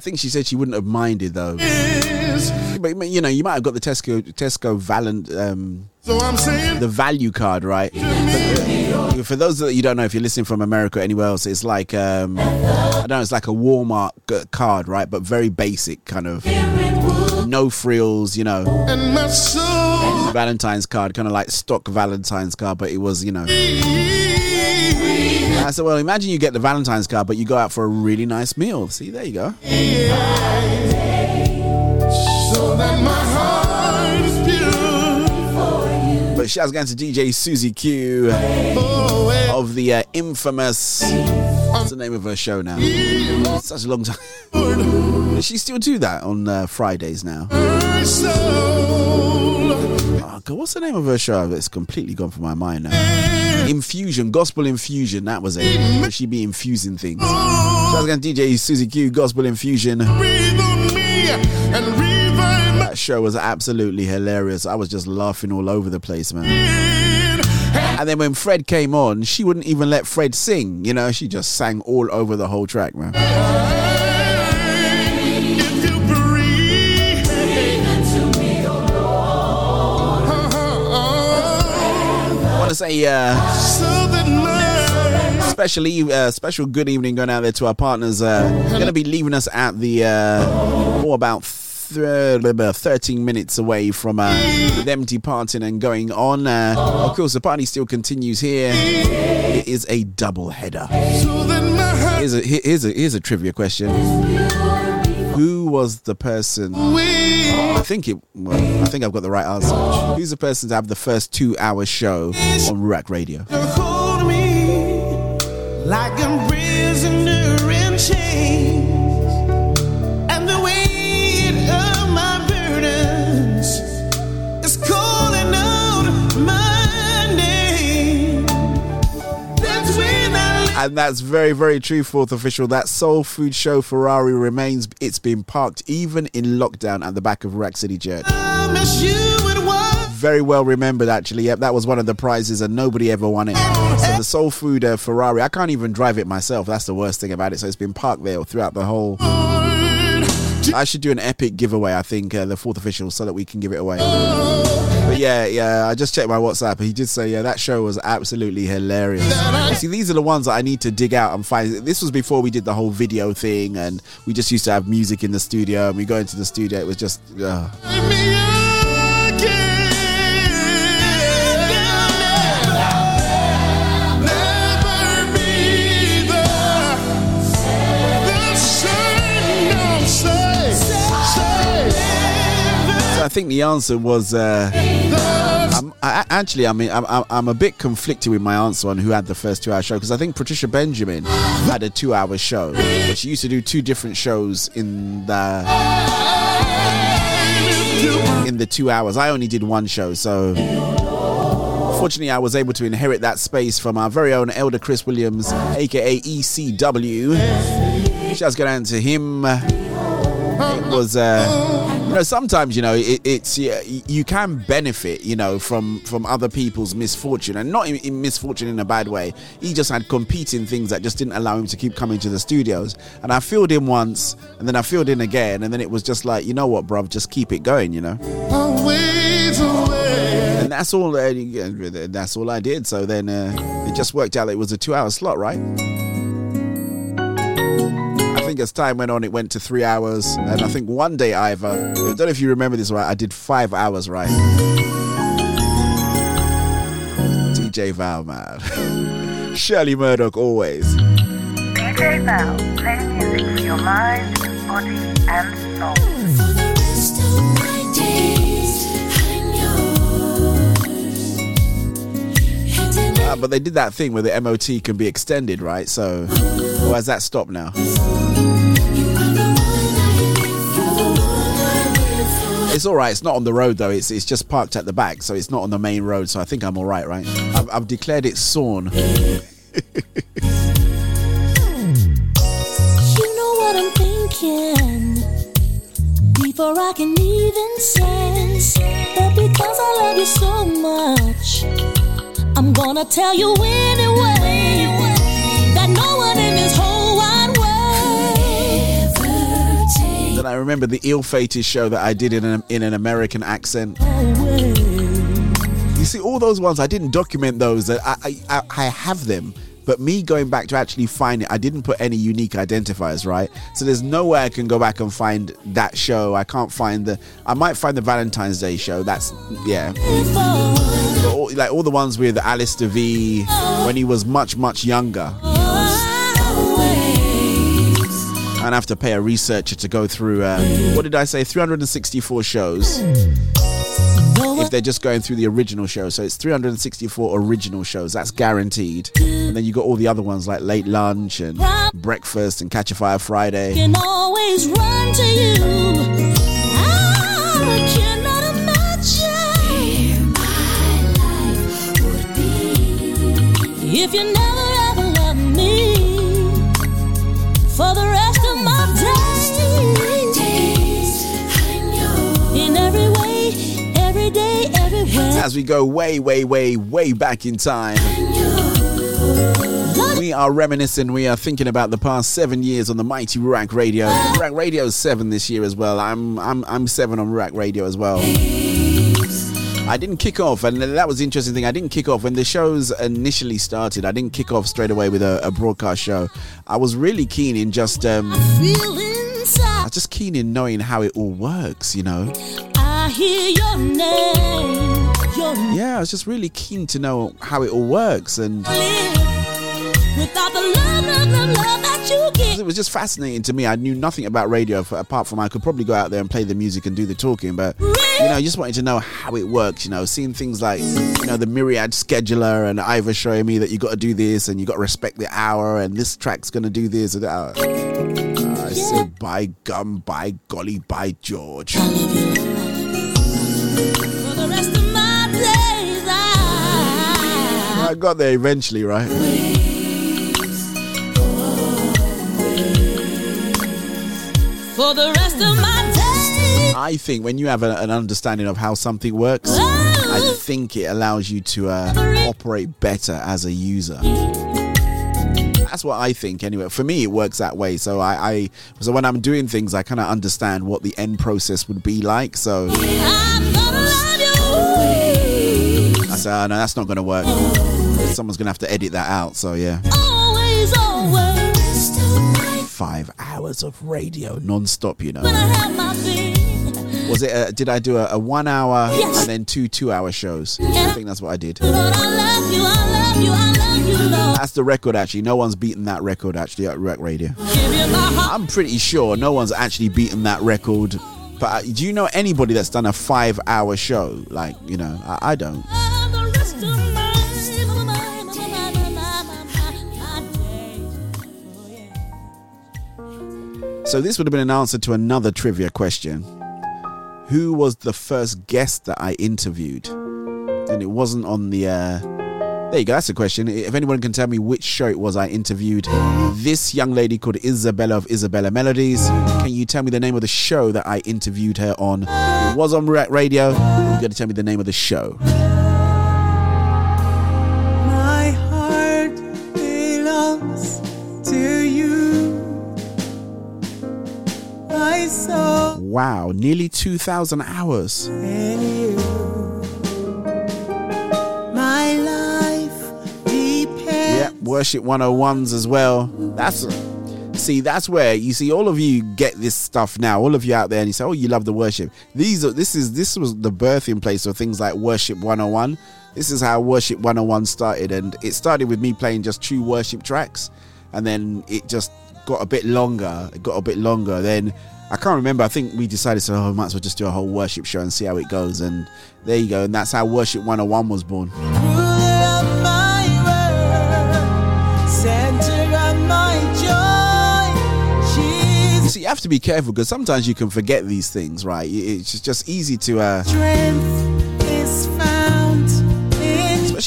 Think she said she wouldn't have minded though. But you know, you might have got the Tesco Tesco Valent um, So I'm saying the value card, right? But, for those that you don't know, if you're listening from America or anywhere else, it's like um, I don't know, it's like a Walmart card, right? But very basic, kind of no frills, you know. and my soul. Valentine's card, kind of like stock Valentine's card, but it was, you know. I said, well, imagine you get the Valentine's card, but you go out for a really nice meal. See, there you go. So that my heart is pure. But shouts going to DJ Susie Q of the uh, infamous. What's the name of her show now? Such a long time. Does she still do that on uh, Fridays now? God, what's the name of her show? It's completely gone from my mind now. Infusion, Gospel Infusion, that was it. She be infusing things? Shouts going to DJ Susie Q, Gospel Infusion. That show was absolutely hilarious. I was just laughing all over the place, man. And then when Fred came on, she wouldn't even let Fred sing. You know, she just sang all over the whole track, man. Want to say, uh, especially uh, special good evening going out there to our partners. Uh, going to be leaving us at the uh, more about th- 13 minutes away from uh, them departing and going on. Uh, of course, the party still continues here. It is a double header. Here's a, here- here's a here's a trivia question. Who was the person? I think it. Well, I think I've got the right answer. Who's the person to have the first two-hour show on Ruach Radio? Like a prisoner in chains, And that's very, very true, fourth official. That soul food show Ferrari remains. It's been parked even in lockdown at the back of Ruach City Church. Very well remembered, actually. Yep, that was one of the prizes, and nobody ever won it. So the soul food uh, Ferrari, I can't even drive it myself. That's the worst thing about it. So it's been parked there throughout the whole. I should do an epic giveaway. I think uh, the fourth official, so that we can give it away. But yeah, yeah, I just checked my WhatsApp. He did say, yeah, that show was absolutely hilarious. See, these are the ones that I need to dig out and find. This was before we did the whole video thing, and we just used to have music in the studio. And we go into the studio, it was just. Uh. Think the answer was. Uh, I'm, I, actually, I mean, I'm, I'm- a bit conflicted with my answer on who had the first two-hour show because I think Patricia Benjamin had a two-hour show, but she used to do two different shows in the in the two hours. I only did one show, so fortunately, I was able to inherit that space from our very own Elder Chris Williams, aka ECW. Shouts go down to him. It was, uh, you know, sometimes you know it, it's yeah, you can benefit, you know, from from other people's misfortune, and not in, in misfortune in a bad way. He just had competing things that just didn't allow him to keep coming to the studios. And I filled in once, and then I filled in again, and then it was just like, you know what, bruv, just keep it going, you know. And that's all. Uh, that's all I did. So then uh, it just worked out that it was a two-hour slot, right? I think as time went on, it went to three hours, and I think one day, Ivor, I don't know if you remember this, right? I did five hours, right? DJ Val, man. Shirley Murdock, always. DJ Val, playing music for your mind, body, and soul. Uh, but they did that thing where the MOT can be extended, right? So, or has that stopped now? It's all right. It's not on the road though. It's it's just parked at the back, so it's not on the main road. So I think I'm all right, right? I've, I've declared it sawn. You know what I'm thinking before I can even say that because I love you so much, I'm gonna tell you anyway that no one in this whole wide world Then I remember the ill-fated show that I did in an, in an American accent. You see, all those ones I didn't document those. I, I I- I have them, but me going back to actually find it, I didn't put any unique identifiers, right? So there's no way I can go back and find that show. I can't find the. I might find the Valentine's Day show. That's yeah. All, like all the ones with Alistair V when he was much much younger. I'd have to pay a researcher to go through. Uh, what did I say? 364 shows. If they're just going through the original show, so it's 364 original shows. That's guaranteed. And then you got all the other ones like Late Lunch and Breakfast and Catch a Fire Friday. can always As we go way, way, way, way back in time, we are reminiscing. We are thinking about the past seven years on the mighty Ruach Radio. Ruach Radio is seven this year as well. I'm, I'm, I'm seven on Ruach Radio as well. I didn't kick off, and that was the interesting thing. I didn't kick off when the shows initially started. I didn't kick off straight away with a, a broadcast show. I was really keen in just, um, I was just keen in knowing how it all works. You know, I hear your name, your name yeah, I was just really keen to know how it all works, and it was just fascinating to me. I knew nothing about radio apart from I could probably go out there and play the music and do the talking, but you know, I just wanted to know how it works. You know, seeing things like you know the myriad scheduler and Ivor showing me that you got to do this and you got to respect the hour and this track's gonna do this. And that. Uh, I said, by gum, by golly, by George. I got there eventually, right? For the rest of my. I think when you have a, an understanding of how something works, I oh. think it allows you to uh, operate better as a user that's what I think anyway. For me, it works that way. So I, I so when I'm doing things, I kind of understand what the end process would be like. So I said, oh, no, that's not going to work. Someone's to have to edit that out. So yeah. Always, always. Five hours of radio non-stop, you know. When I have my being. Was it? A, did I do a, a one hour Yes. and then two two-hour shows? I think that's what I did. Lord, I you, I you, I you, That's the record. Actually, no one's beaten that record. Actually, at Ruach Radio. Give you my heart. I'm pretty sure no one's actually beaten that record. But uh, do you know anybody that's done a five-hour show? Like, you know, I, I don't. So this would have been an answer to another trivia question. Who was the first guest that I interviewed? And it wasn't on the. Uh, there you go. That's a question. If anyone can tell me which show it was I interviewed this young lady called Isabella of Isabella Melodies, can you tell me the name of the show that I interviewed her on? It was on Radio. You got to tell me the name of the show. Soul Wow, nearly 2,000 hours. in you. My life depends. Yeah, worship 101s as well. That's see, that's where you see all of you get this stuff now. All of you out there, and you say, "Oh, you love the worship." These are this is this was the birthing place of things like worship 101. This is how worship 101 started, and it started with me playing just true worship tracks, and then it just got a bit longer. It got a bit longer. Then I can't remember. I think we decided, so oh, might as well just do a whole worship show and see how it goes. And there you go. And that's how worship 101 was born. See, you have to be careful because sometimes you can forget these things, right? It's just easy to, uh,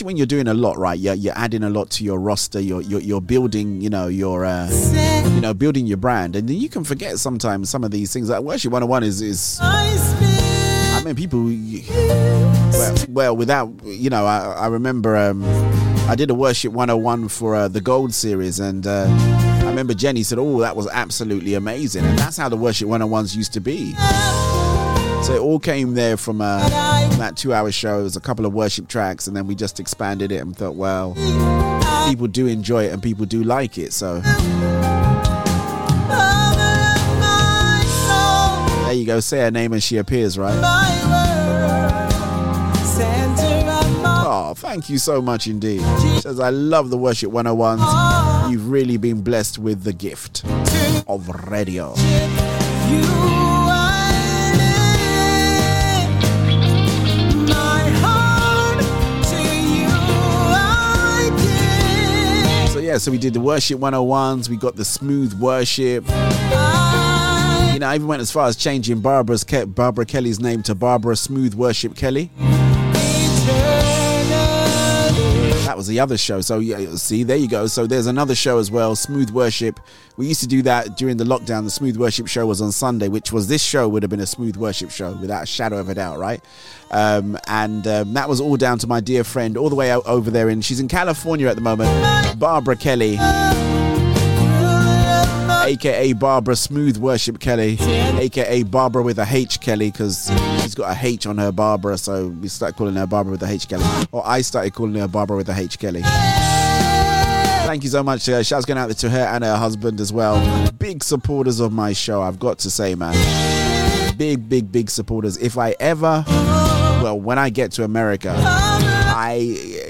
especially when you're doing a lot, right? You're, you're adding a lot to your roster. You're you're, you're building, you know, your uh, you know, building your brand, and then you can forget sometimes some of these things. Like worship 101 is is. I mean, people. Well, well, without you know, I, I remember um, I did a worship 101 for uh, the Gold series, and uh, I remember Jenny said, "Oh, that was absolutely amazing," and that's how the worship 101s used to be. So it all came there from, uh, from that two-hour show. It was a couple of worship tracks, and then we just expanded it and thought, well, people do enjoy it and people do like it. So there you go. Say her name and she appears, right? Oh, thank you so much indeed. She says, I love the Worship 101s. You've really been blessed with the gift of radio. Yeah, so we did the Worship 101s, we got the Smooth Worship. You know, I even went as far as changing Barbara's Barbara Kelly's name to Barbara Smooth Worship Kelly. Was the other show. So yeah, see, there you go. So there's another show as well, Smooth Worship. We used to do that during the lockdown. The Smooth Worship show was on Sunday, which was this show would have been a Smooth Worship show without a shadow of a doubt, right? Um, and um, that was all down to my dear friend, all the way over there, and she's in California at the moment, Barbara Kelly. AKA Barbara Smooth Worship Kelly, AKA Barbara with a H Kelly, because she's got a H on her Barbara, so we started calling her Barbara with a H Kelly. Or I started calling her Barbara with a H Kelly. Thank you so much. Uh, shouts going out to her and her husband as well. Big supporters of my show, I've got to say, man. Big, big, big supporters. If I ever, well, when I get to America, I.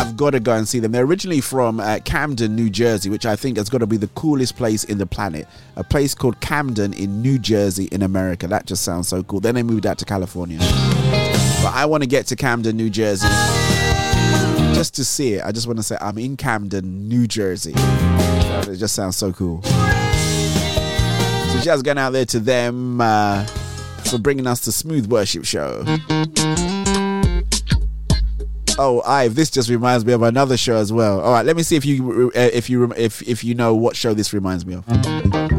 I've got to go and see them. They're originally from uh, Camden, New Jersey, which I think has got to be the coolest place in the planet. A place called Camden in New Jersey in America. That just sounds so cool. Then they moved out to California. But I want to get to Camden, New Jersey just to see it. I just want to say I'm in Camden, New Jersey. It just sounds so cool. So just going out there to them uh, for bringing us the Smooth Worship Show. Oh, Ive, this just reminds me of another show as well. All right, let me see if you uh, if you if if you know what show this reminds me of.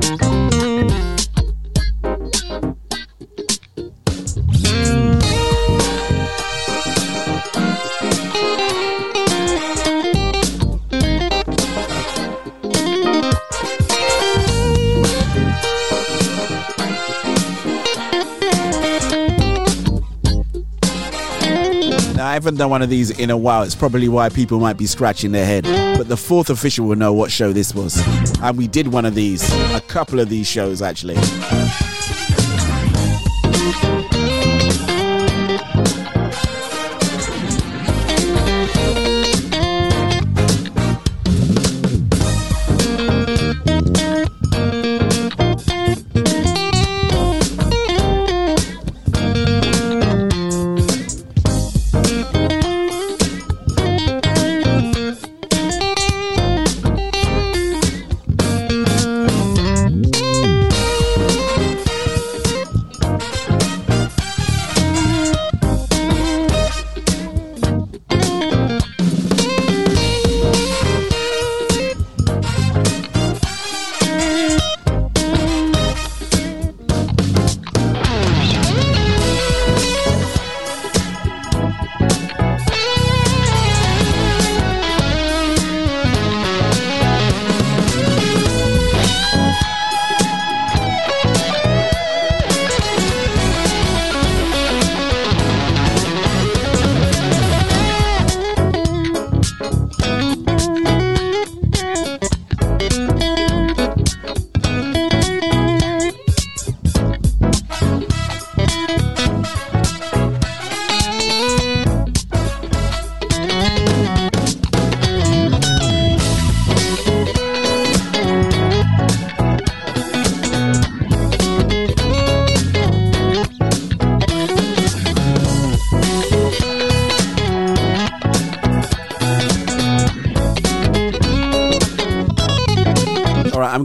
Haven't done one of these in a while. It's probably why people might be scratching their head. But the fourth official will know what show this was. And we did one of these, a couple of these shows actually.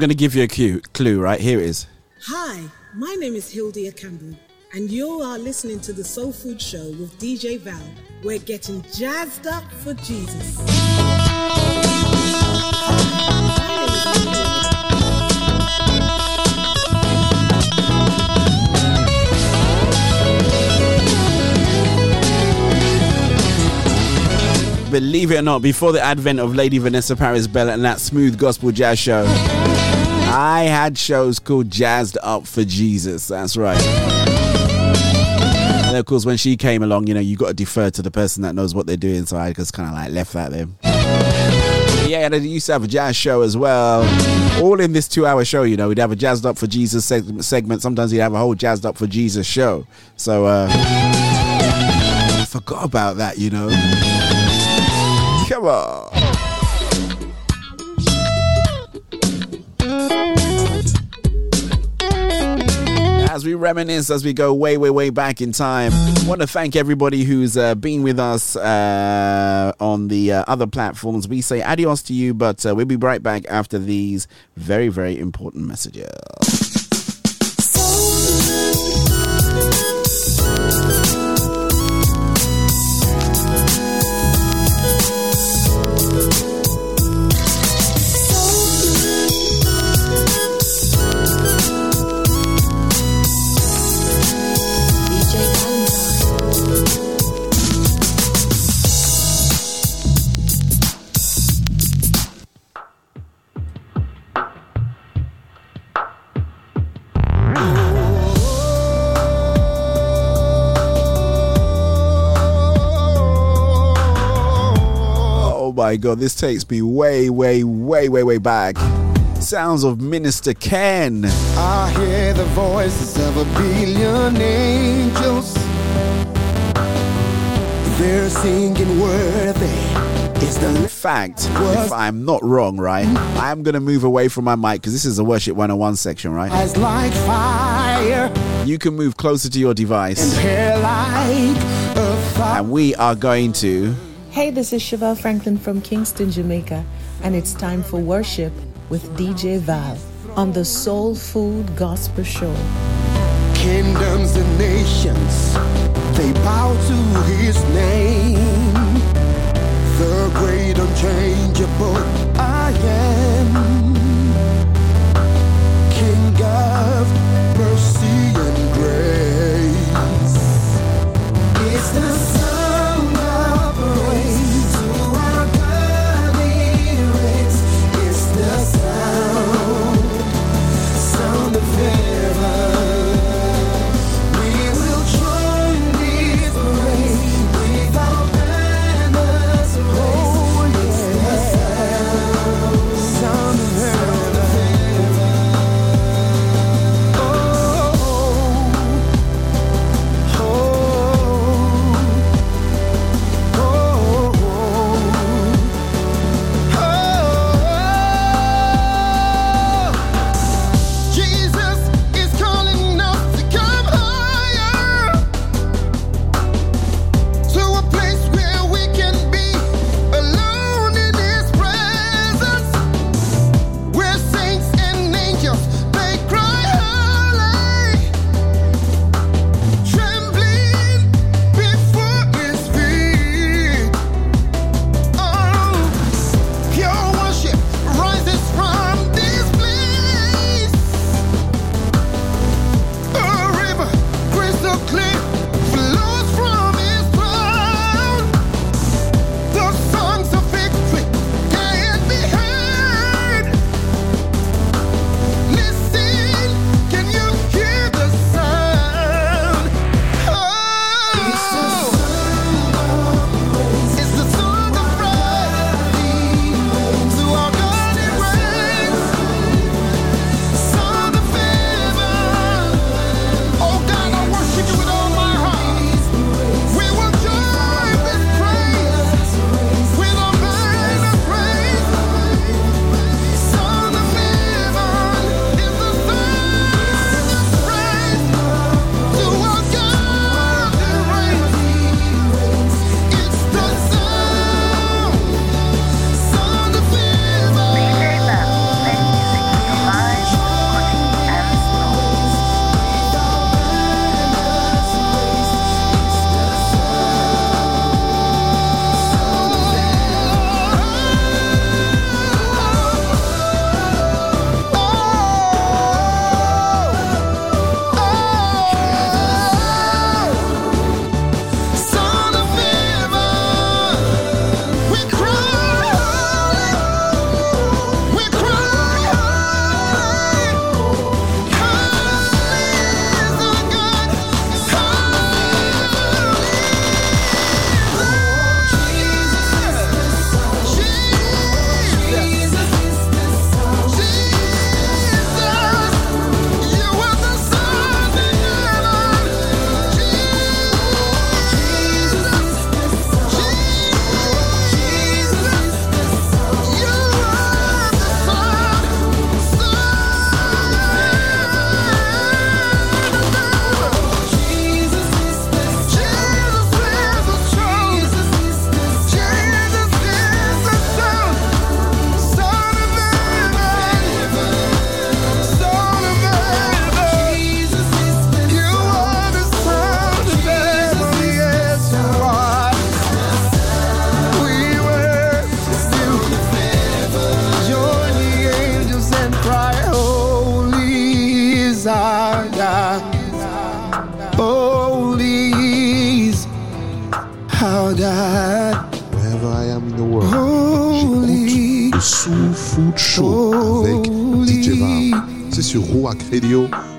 Going to give you a cue, clue, right? Here it is. Hi, my name is Hildia Campbell, and you are listening to the Soul Food Show with DJ Val. We're getting jazzed up for Jesus. Believe it or not, before the advent of Lady Vanessa Paris Bell and that smooth gospel jazz show, I had shows called Jazzed Up for Jesus. That's right. And of course, when she came along, you know, you got to defer to the person that knows what they're doing. So I just kind of like left that there. Yeah, they used to have a jazz show as well. All in this two hour show, you know, we'd have a Jazzed Up for Jesus seg- segment. Sometimes we'd have a whole Jazzed Up for Jesus show. So, uh, I forgot about that, you know. Come on. As we reminisce, as we go way, way, way back in time, want to thank everybody who's uh, been with us uh, on the uh, other platforms. We say adios to you, but uh, we'll be right back after these very, very important messages. My god, this takes me way, way, way, way, way back. Sounds of Minister Ken. I hear the voices of a billion angels. They're singing worthy is the fact, if I'm not wrong, right, I'm gonna move away from my mic because this is the worship 101 section, right? As like fire You can move closer to your device, hair like a fire. and we are going to. Hey, this is Chevelle Franklin from Kingston, Jamaica, and it's time for worship with DJ Val on the Soul Food Gospel Show. Kingdoms and nations, they bow to his name. The great unchangeable I am. King of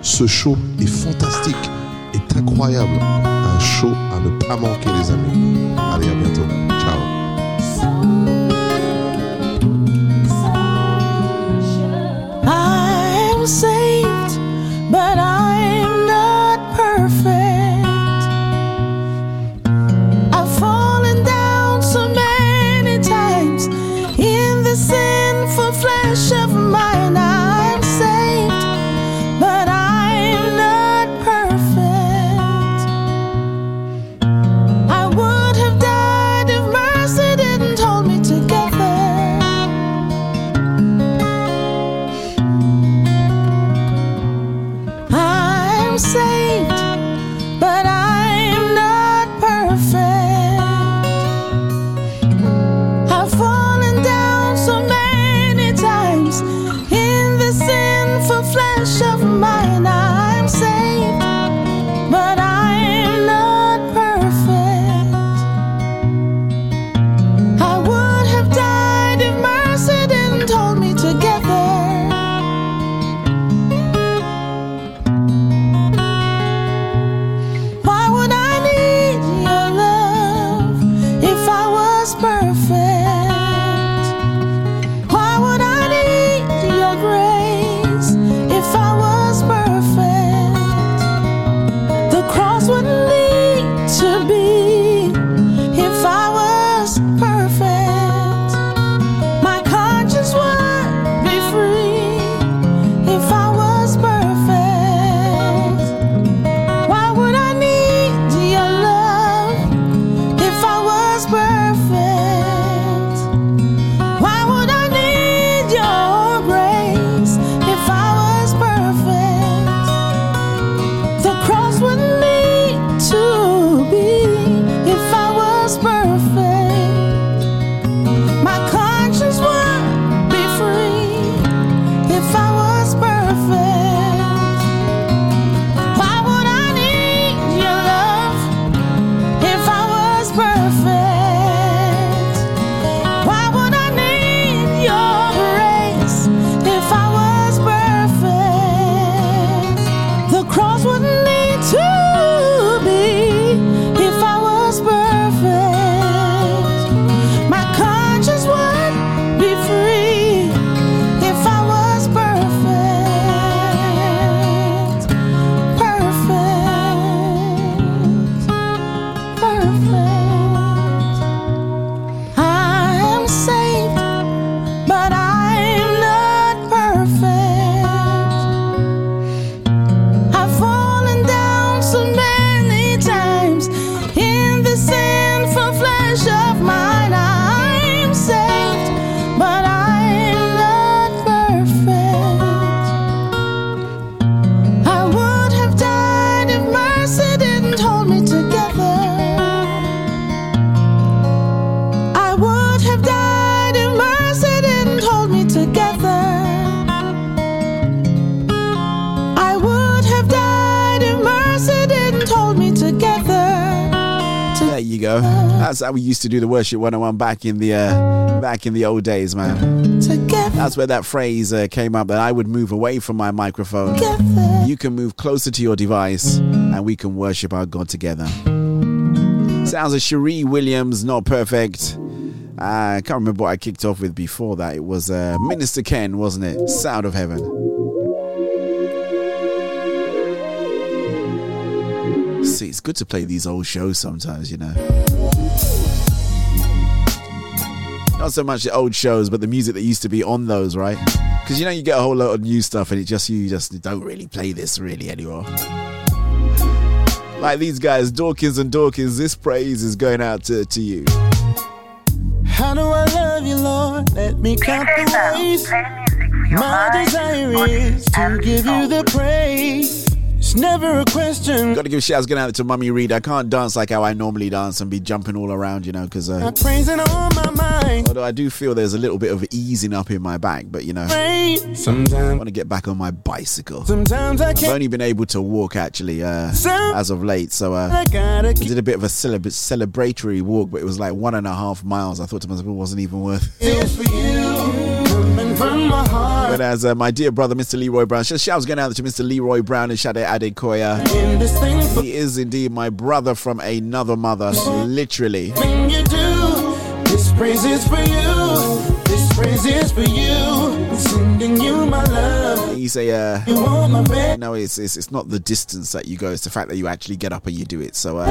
Ce show est fantastique, est incroyable. Un show à ne pas manquer, les amis. Allez, à bientôt. How we used to do the worship 101 back in the uh, back in the old days, man. Together. That's where that phrase uh, came up that I would move away from my microphone. You can move closer to your device and we can worship our God together. Sounds of Cherie Williams, not perfect. I can't remember what I kicked off with before that. It was uh, Minister Ken, wasn't it? Sound of Heaven. See, it's good to play these old shows sometimes, you know. Not so much the old shows, but the music that used to be on those, right? Because you know you get a whole lot of new stuff, and it just you just don't really play this really anymore. Like these guys, Dawkins and Dawkins. This praise is going out to, to you. How do I love you, Lord? Let me count the ways. My desire is to give you the praise. It's never a question. Gotta give shouts going out to Mummy Reed. I can't dance like how I normally dance and be jumping all around, you know, because uh, Not praising on my mind. although I do feel there's a little bit of easing up in my back, but you know, Right. I want to get back on my bicycle. sometimes I I've can't. only been able to walk actually uh, as of late, so uh, I gotta I did a bit of a celeb- celebratory walk, but it was like one and a half miles. I thought to myself, it wasn't even worth. this my as uh, my dear brother, Mr. Leroy Brown, shouts going out to Mr. Leroy Brown and Shade Adekoya. In this thing He is indeed my brother from another mother, literally. This praise is for you. This praise is for you. Sending you my love. You say, uh, You no, it's, it's it's not the distance that you go; it's the fact that you actually get up and you do it. So, uh,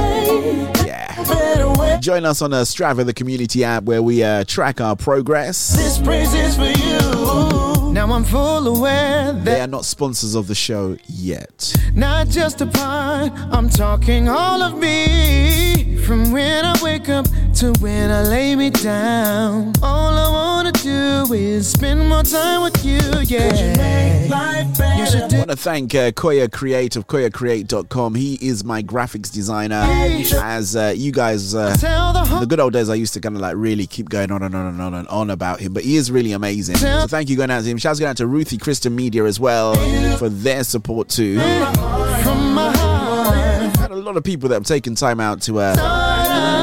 yeah. Join us on uh, Strava, the community app, where we uh, track our progress. This praise is for you. Now I'm full aware They are not sponsors of the show yet. not just a part. I'm talking all of me. From when I wake up to when I lay me down. All I wanna do is spend more time with you. Yeah. Life better. You should I want to thank uh, Koya Create of KoyaCreate.com. He is my graphics designer. As uh, you guys, uh, Tell the the good old days, I used to kind of like really keep going on and on and on and on about him, but he is really amazing. So thank you going out to him. Shouts going out to Ruthie Christian Media as well for their support too. from my heart. Had a lot of people that have taken time out to, uh,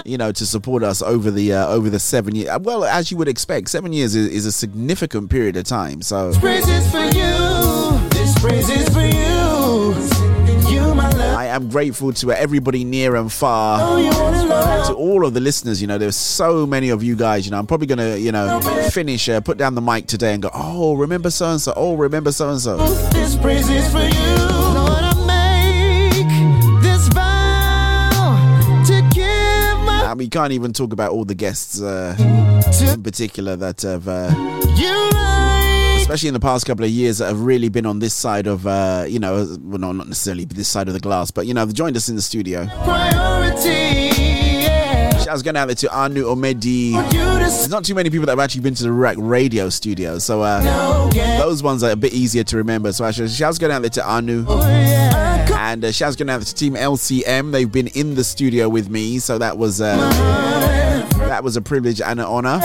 you know, to support us over the uh, over the seven years. Well, as you would expect, seven years is, is a significant period of time. So Praise is for you. This praise is for you. Sending you my love. I am grateful to everybody near and far. Oh, to all of the listeners, you know, there's so many of you guys. You know, I'm probably gonna, you know, finish, uh, put down the mic today and go, oh, remember so and so. Oh, remember so and so. And we can't even talk about all the guests uh, in particular that have, uh, especially in the past couple of years, that have really been on this side of, uh, you know, well, no, not necessarily this side of the glass, but you know, they've joined us in the studio. Priority. Yeah. Shouts going out there to Anu Omedi. There's not too many people that have actually been to the Ruach Radio studio, so uh, know. Yeah. those ones are a bit easier to remember. So actually, shouts going out there to Anu. Oh, yeah. And uh, shouts going out to Team LCM. They've been in the studio with me, so that was uh, that was a privilege and an honor.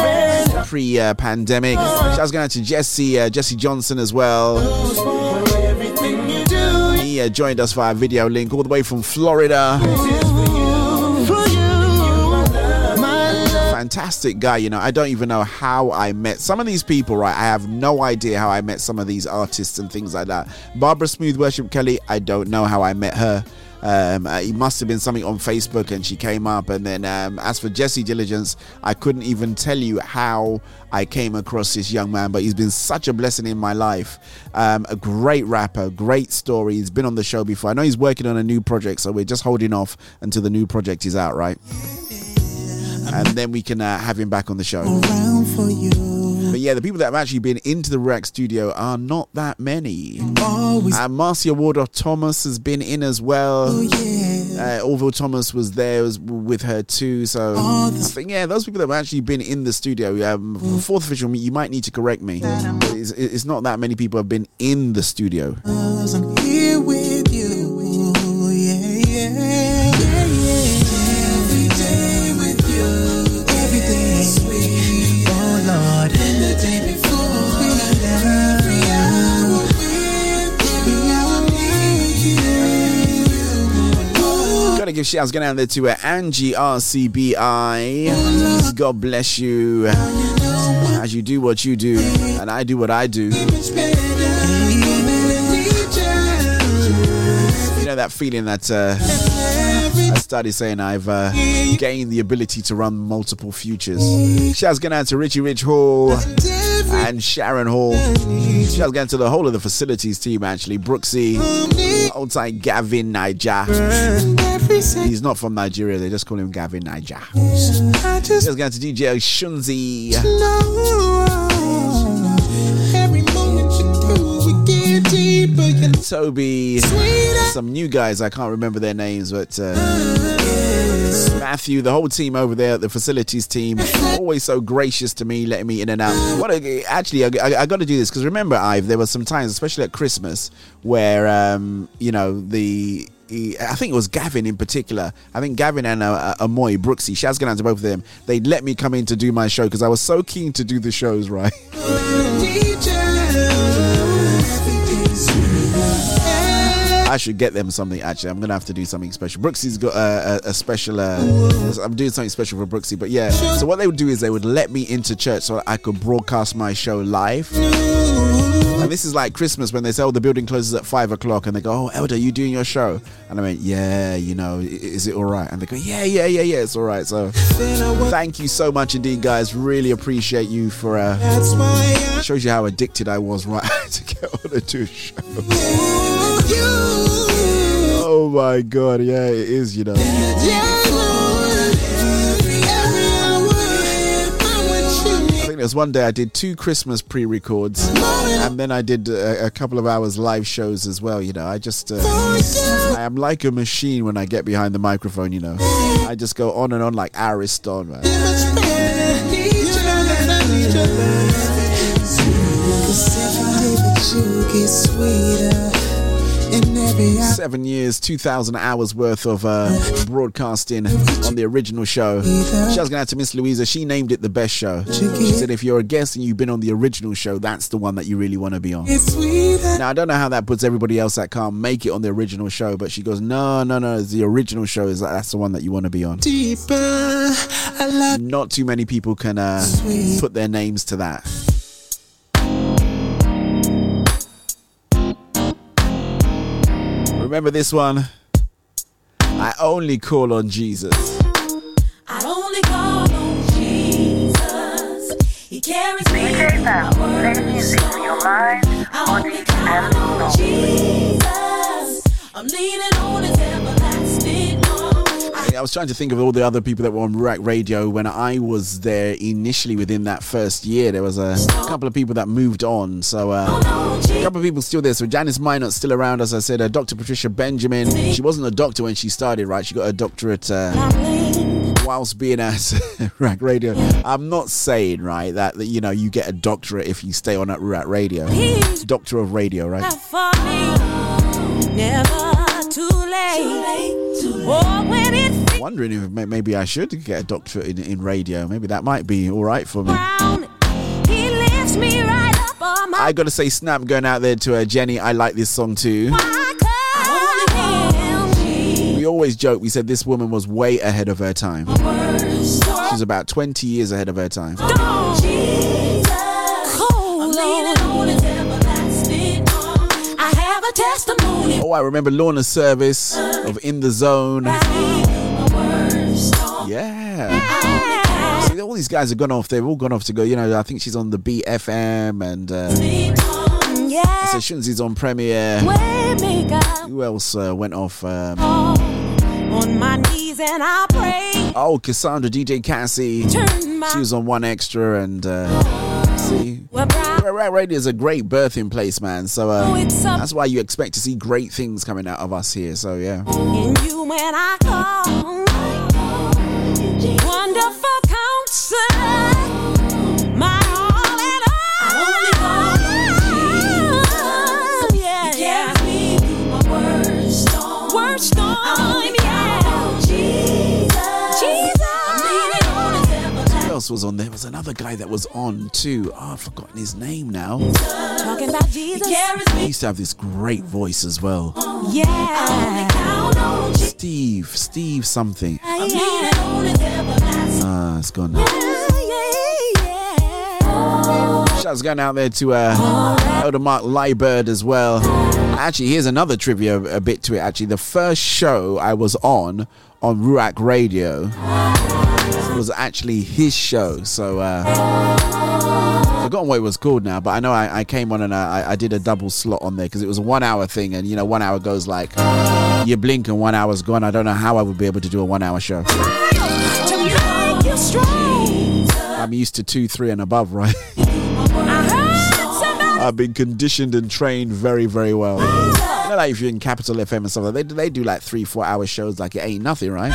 Pre-pandemic. shouts going out to Jesse uh, Jesse Johnson as well. He uh, joined us via video link all the way from Florida. Fantastic guy, you know. I don't even know how I met some of these people, right? I have no idea how I met some of these artists and things like that. Barbara Smooth Worship Kelly, I don't know how I met her. Um, uh, it must have been something on Facebook and she came up. And then, um, as for Jesse Diligence, I couldn't even tell you how I came across this young man, but he's been such a blessing in my life. Um, a great rapper, great story. He's been on the show before. I know he's working on a new project, so we're just holding off until the new project is out, right? And then we can uh, have him back on the show. Around for you. But yeah, the people that have actually been into the Rex studio are not that many. Always. Uh, Marcia Wardorf Thomas has been in as well. Oh, yeah. Uh, Orville Thomas was there was with her too. So I think yeah, those people that have actually been in the studio. Um, fourth official, you might need to correct me. It's, it's not that many people have been in the studio. Cause give shouts going out there to uh, Angie RCBI. God bless you as you do what you do, and I do what I do. You know that feeling that uh, I started saying I've uh, gained the ability to run multiple futures. Shouts going out to Richie Rich Hall and Sharon Hall. Shouts going to the whole of the facilities team actually. Brooksy, old time Gavin Niger. He's not from Nigeria, they just call him Gavin Niger. Just going to DJ Shunzi. Toby, some new guys, I can't remember their names, but uh, Matthew, the whole team over there, the facilities team, always so gracious to me, letting me in and out. What a, actually, I, I, I got to do this because remember, Ive, there were some times, especially at Christmas, where um, you know the. I think it was Gavin in particular. I think Gavin and uh, uh, Amoy Brooksy, shouts going out to both of them. They'd let me come in to do my show because I was so keen to do the shows, right? I should get them something. Actually, I'm gonna have to do something special. Brooksy's got a, a, a special. Uh, I'm doing something special for Brooksy, but yeah. So what they would do is they would let me into church so I could broadcast my show live. And this is like Christmas when they say, "Oh, the building closes at five o'clock," and they go, "Oh, Elder, you doing your show?" And I went, "Yeah, you know, is it all right?" And they go, "Yeah, yeah, yeah, yeah, it's all right." So thank you so much indeed, guys. Really appreciate you for. Uh, it shows you how addicted I was right to get on a do show. Oh my god, yeah, it is, you know. I think there's one day I did two Christmas pre-records, and then I did a, a couple of hours live shows as well. You know, I just uh, I am like a machine when I get behind the microphone. You know, I just go on and on like Ariston, man. Seven years, 2,000 hours worth of uh, broadcasting on the original show. Shouts going out to Miss Louisa. She named it the best show. She said, if you're a guest and you've been on the original show, that's the one that you really want to be on. Now, I don't know how that puts everybody else that can't make it on the original show, but she goes, no, no, no, the original show is that's the one that you want to be on. Not too many people can uh, put their names to that. Remember this one? I only call on Jesus. I only call on Jesus. He carries me DJ Val, play music for your mind, body, and soul. Jesus. I'm leaning on his everlasting arm. I was trying to think of all the other people that were on Ruach Radio when I was there initially within that first year. There was a couple of people that moved on. So uh, a couple of people still there. So Janice Minot's still around, as I said. Uh, Dr. Patricia Benjamin. She wasn't a doctor when she started, right? She got a doctorate uh, whilst being at Ruach Radio. I'm not saying, right, that, that, you know, you get a doctorate if you stay on at Ruach Radio. Doctor of Radio, right? For me, never too late. Oh, when it Wondering if maybe I should get a doctorate in, in radio. Maybe that might be all right for me. he lifts me right up on my I gotta say, snap going out there to uh, Jenny. I like this song too. We always joke. We said this woman was way ahead of her time. She's about 20 years ahead of her time. I have a testimony. Oh, I remember Lorna's service of In the Zone. Yeah. See, all these guys have gone off. They've all gone off to go. You know, I think she's on the BFM and uh, Yeah. so Shunzi's on Premier. Who else uh, went off? Um, On my knees and I pray. oh, Cassandra, DJ Cassie. She was on One Extra and uh, see. Ruach Radio is a great birthing place, man. So uh, Oh, that's why you expect to see great things coming out of us here. So yeah. Wonderful else was on there? There was another guy that was on too. Oh, I've forgotten his name now. Talking about Jesus. He used to have this great voice as well. Yeah. Steve, Steve something. Ah, it's gone now. Shouts going out there to uh, Elder Mark Liebird as well. Actually, here's another trivia a bit to it. Actually, the first show I was on on Ruach Radio was actually his show. So, uh, forgotten what it was called now, but I know I, I came on and I, I did a double slot on there because it was a one hour thing, and you know, one hour goes like you blink and one hour's gone. I don't know how I would be able to do a one hour show. To make you strong. I'm used to two, three, and above, right? I've been conditioned and trained very, very well. You know, like if you're in Capital FM and stuff like that, they, they do like three, four hour shows like it ain't nothing, right?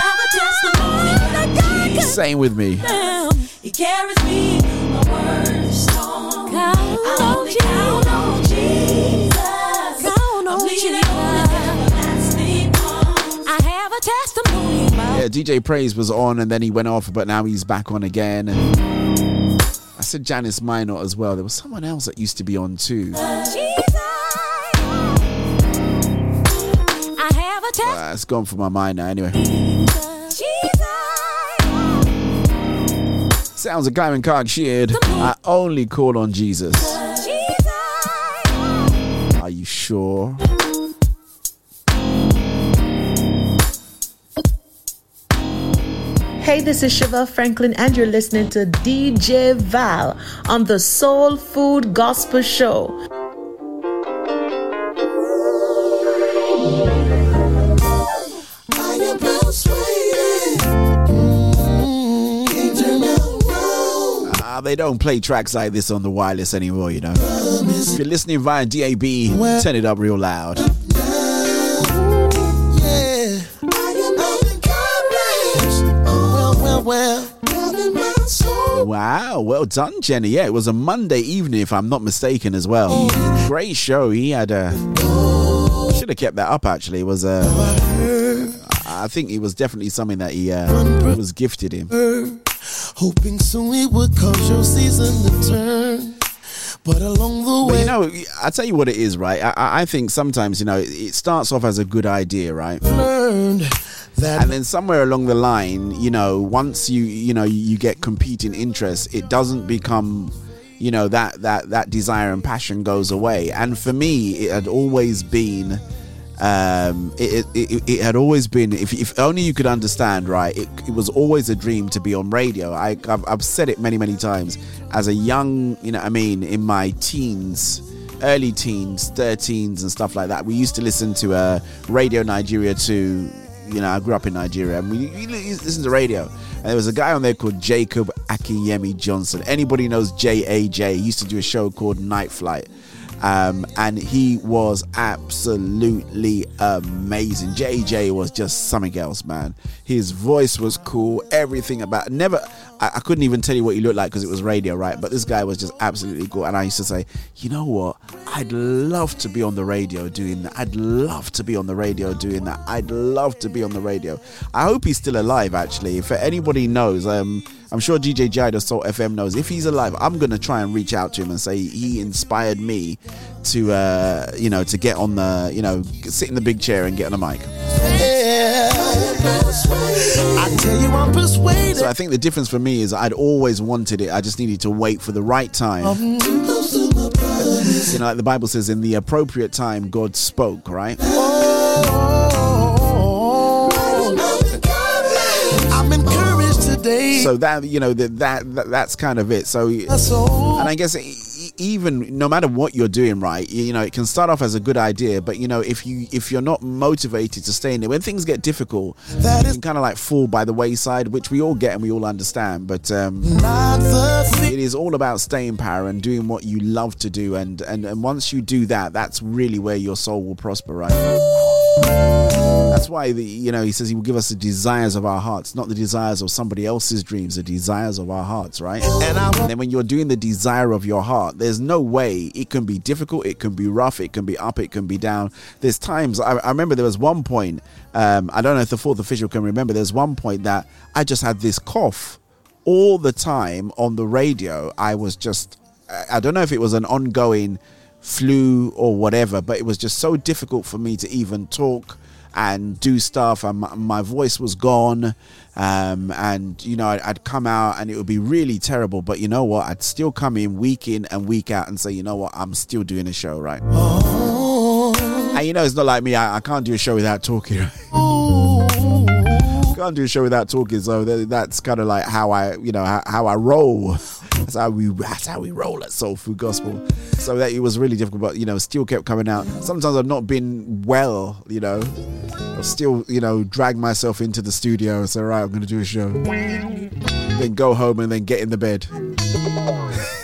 Same with me. He carries me my worst storm. I only count on Jesus. Count on Jesus. I have a testimony. Yeah, DJ Praise was on and then he went off, but now he's back on again. I said Janice Minot as well. There was someone else that used to be on too. I have a testimony. Uh, it's gone from my mind now. Anyway, sounds of Climate Card Sheared. I only call on Jesus. Are you sure? Hey, this is Chevelle Franklin, and you're listening to DJ Val on the Soul Food Gospel Show. They don't play tracks like this on the wireless anymore, you know. If you're listening via DAB, turn it up real loud. Wow, well done, Jenny. Yeah, it was a Monday evening, if I'm not mistaken, as well. Great show. He had a. Should have kept that up. Actually, it was a. I think it was definitely something that he uh, was gifted in. Hoping soon it would cause your season to turn. But along the But way, you know, I tell you what it is, right? I- I, I think sometimes, you know, it starts off as a good idea, right? learned that and then somewhere along the line, you know, once you you know you get competing interests, it doesn't become, you know, that that that desire and passion goes away. And for me, it had always been. Um, it, it, it, it had always been if, if only you could understand right it, it was always a dream to be on radio I, I've, I've said it many many times as a young you know I mean in my teens early teens 13s and stuff like that we used to listen to uh, radio Nigeria 2 you know, I grew up in Nigeria, and we we listened to radio. And there was a guy on there called Jacob Akinyemi Johnson. Anybody knows JAJ? He used to do a show called Night Flight. Um, and he was absolutely amazing. JJ was just something else, man. His voice was cool, everything about never. I, I couldn't even tell you what he looked like because it was radio, right? But this guy was just absolutely cool. And I used to say, you know what? I'd love to be on the radio doing that. I'd love to be on the radio doing that. I'd love to be on the radio. I hope he's still alive, actually. If anybody knows, um, I'm sure DJ Jida Soul FM knows. If he's alive, I'm gonna try and reach out to him and say he inspired me to, uh, you know, to get on the, you know, sit in the big chair and get on the mic. I tell you I'm persuaded. So I think the difference for me is I'd always wanted it. I just needed to wait for the right time. You know, like the Bible says, in the appropriate time, God spoke, right? I'm today. So that you know that that, that that's kind of it. So and I guess even no matter what you're doing, right? You know, it can start off as a good idea, but you know, if you if you're not motivated to stay in it, when things get difficult, you can kind of like fall by the wayside, which we all get and we all understand. But um, it is all about staying power and doing what you love to do, and and and once you do that, that's really where your soul will prosper, right? That's why the you know he says he will give us the desires of our hearts, not the desires of somebody else's dreams, the desires of our hearts, right? And, then when you're doing the desire of your heart, there's no way it can be difficult, it can be rough, it can be up, it can be down. There's times I, I remember there was one point, um, I don't know if the fourth official can remember. There's one point that I just had this cough all the time on the radio. I was just I don't know if it was an ongoing flu or whatever, but it was just so difficult for me to even talk and do stuff and my, my voice was gone um, and you know I'd, I'd come out and it would be really terrible but you know what? I'd still come in week in and week out and say you know what? I'm still doing a show right? And you know it's not like me. I, I can't do a show without talking right? Can't do a show without talking so that, that's kind of like how i you know how, how i roll. That's how we that's how we roll at soul food gospel. So that it was really difficult but you know still kept coming out. Sometimes i've not been well you know. I'll still you know drag myself into the studio and say right i'm gonna do a show. Then go home and then get in the bed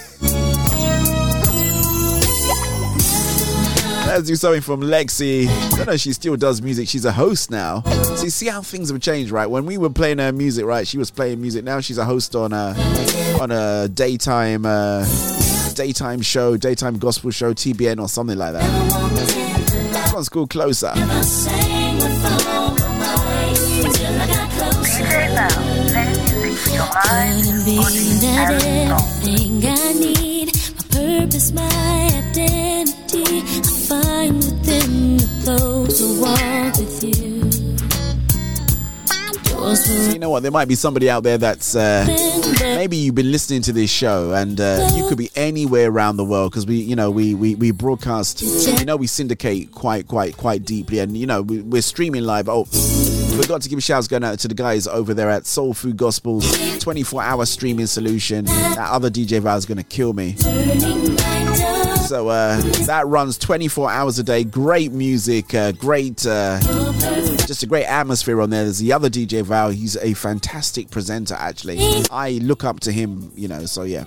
Let's do something from Lexi. I don't know she still does music. She's a host now. See, see how things have changed, right? When we were playing her music, right, she was playing music. Now she's a host on a on a daytime uh, daytime show, daytime gospel show, TBN or something like that. This one's called Closer. Couldn't be that everything I need, my purpose, my identity, I find within the close to walk with you. So you know what? There might be somebody out there that's uh, maybe you've been listening to this show, and uh, you could be anywhere around the world because we, you know, we, we we broadcast. You know, we syndicate quite quite quite deeply, and you know, we, we're streaming live. Oh, forgot to give a shout going out to the guys over there at Soul Food Gospels, 24 hour streaming solution. That other DJ Val is gonna kill me. So uh, that runs 24 hours a day. Great music, uh, great, uh, just a great atmosphere on there. There's the other DJ Val. He's a fantastic presenter, actually. I look up to him, you know. So yeah.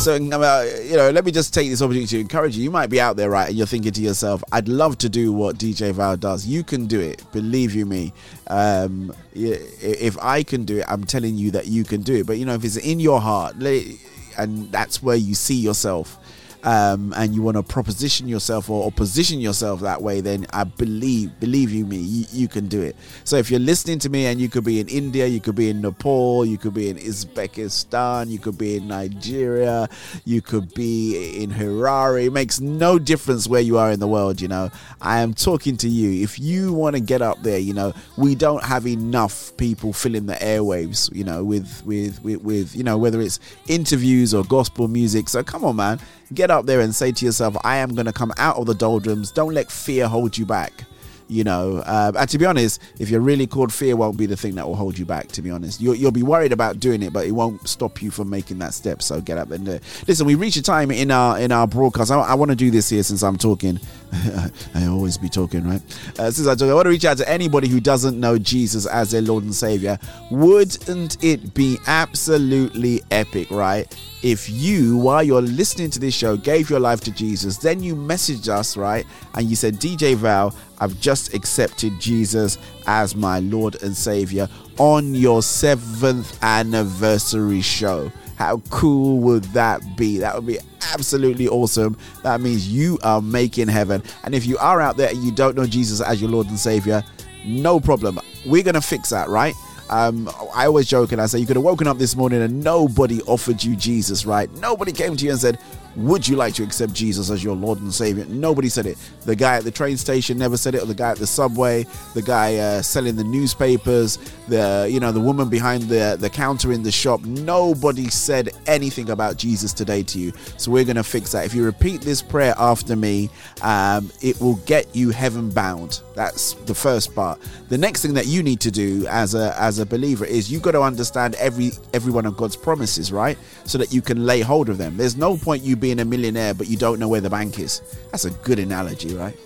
So, uh, you know, let me just take this opportunity to encourage you. You might be out there, right, and you're thinking to yourself, I'd love to do what DJ Val does. You can do it. Believe you me. Um, if I can do it, I'm telling you that you can do it. But, you know, if it's in your heart, let it- and that's where you see yourself, um, and you want to proposition yourself or, or position yourself that way, then I believe, believe you me, you, you can do it. So if you're listening to me and you could be in India, you could be in Nepal, you could be in Uzbekistan, you could be in Nigeria, you could be in Harare. It makes no difference where you are in the world, you know. I am talking to you. If you want to get up there, you know, we don't have enough people filling the airwaves, you know, with with with, with you know, whether it's interviews or gospel music. So come on, man. Get up there and say to yourself, I am going to come out of the doldrums. Don't let fear hold you back you know? Uh, and to be honest if you're really called fear won't be the thing that will hold you back to be honest. You'll, you'll be worried about doing it but it won't stop you from making that step so get up and do it. Listen we reach a time in our in our broadcast. I, I want to do this here since i'm talking. I always be talking right? Uh, since i talk i want to reach out to anybody who doesn't know jesus as their lord and savior. Wouldn't it be absolutely epic right if you, while you're listening to this show, gave your life to Jesus, then you messaged us, right? And you said, DJ Val, I've just accepted Jesus as my Lord and Savior on your seventh anniversary show. How cool would that be? That would be absolutely awesome. That means you are making heaven. And if you are out there and you don't know Jesus as your Lord and Savior, no problem. We're going to fix that, right? Um, I always joke and I say you could have woken up this morning and nobody offered you Jesus, right? Nobody came to you and said, Would you like to accept Jesus as your Lord and Savior? Nobody said it. The guy at the train station never said it, or the guy at the subway, the guy uh, selling the newspapers, the you know the woman behind the the counter in the shop. Nobody said anything about Jesus today to you. So we're gonna fix that. If you repeat this prayer after me, um, it will get you heaven bound. That's the first part. The next thing that you need to do as a as a believer is you've got to understand every every one of God's promises, right? So that you can lay hold of them. There's no point you being a millionaire but you don't know where the bank is. That's a good analogy, right?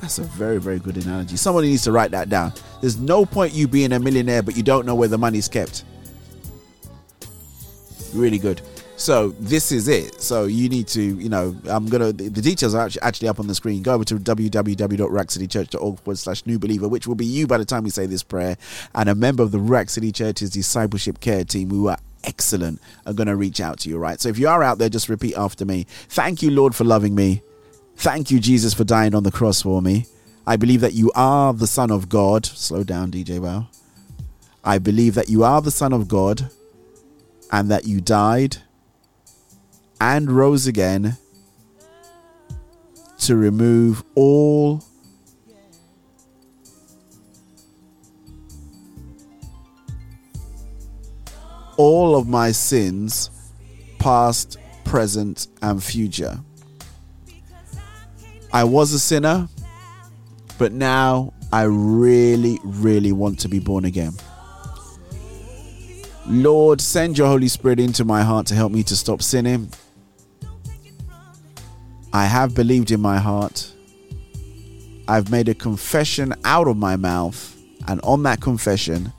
That's a very very good analogy. Somebody needs to write that down. There's no point you being a millionaire but you don't know where the money's kept. Really good. So this is it. So you need to, you know, I'm gonna. The details are actually, actually up on the screen. Go over to www.ruachcitychurch.org forward slash new believer, which will be you by the time we say this prayer, and a member of the Ruach City Church's discipleship care team who are excellent are going to reach out to you. Right. So if you are out there, just repeat after me. Thank you, Lord, for loving me. Thank you, Jesus, for dying on the cross for me. I believe that you are the Son of God. Slow down, DJ Wow. I believe that you are the Son of God and that you died and rose again to remove all all of my sins past present and future i was a sinner but now i really really want to be born again Lord, send your Holy Spirit into my heart to help me to stop sinning. I have believed in my heart. I've made a confession out of my mouth. And on that confession,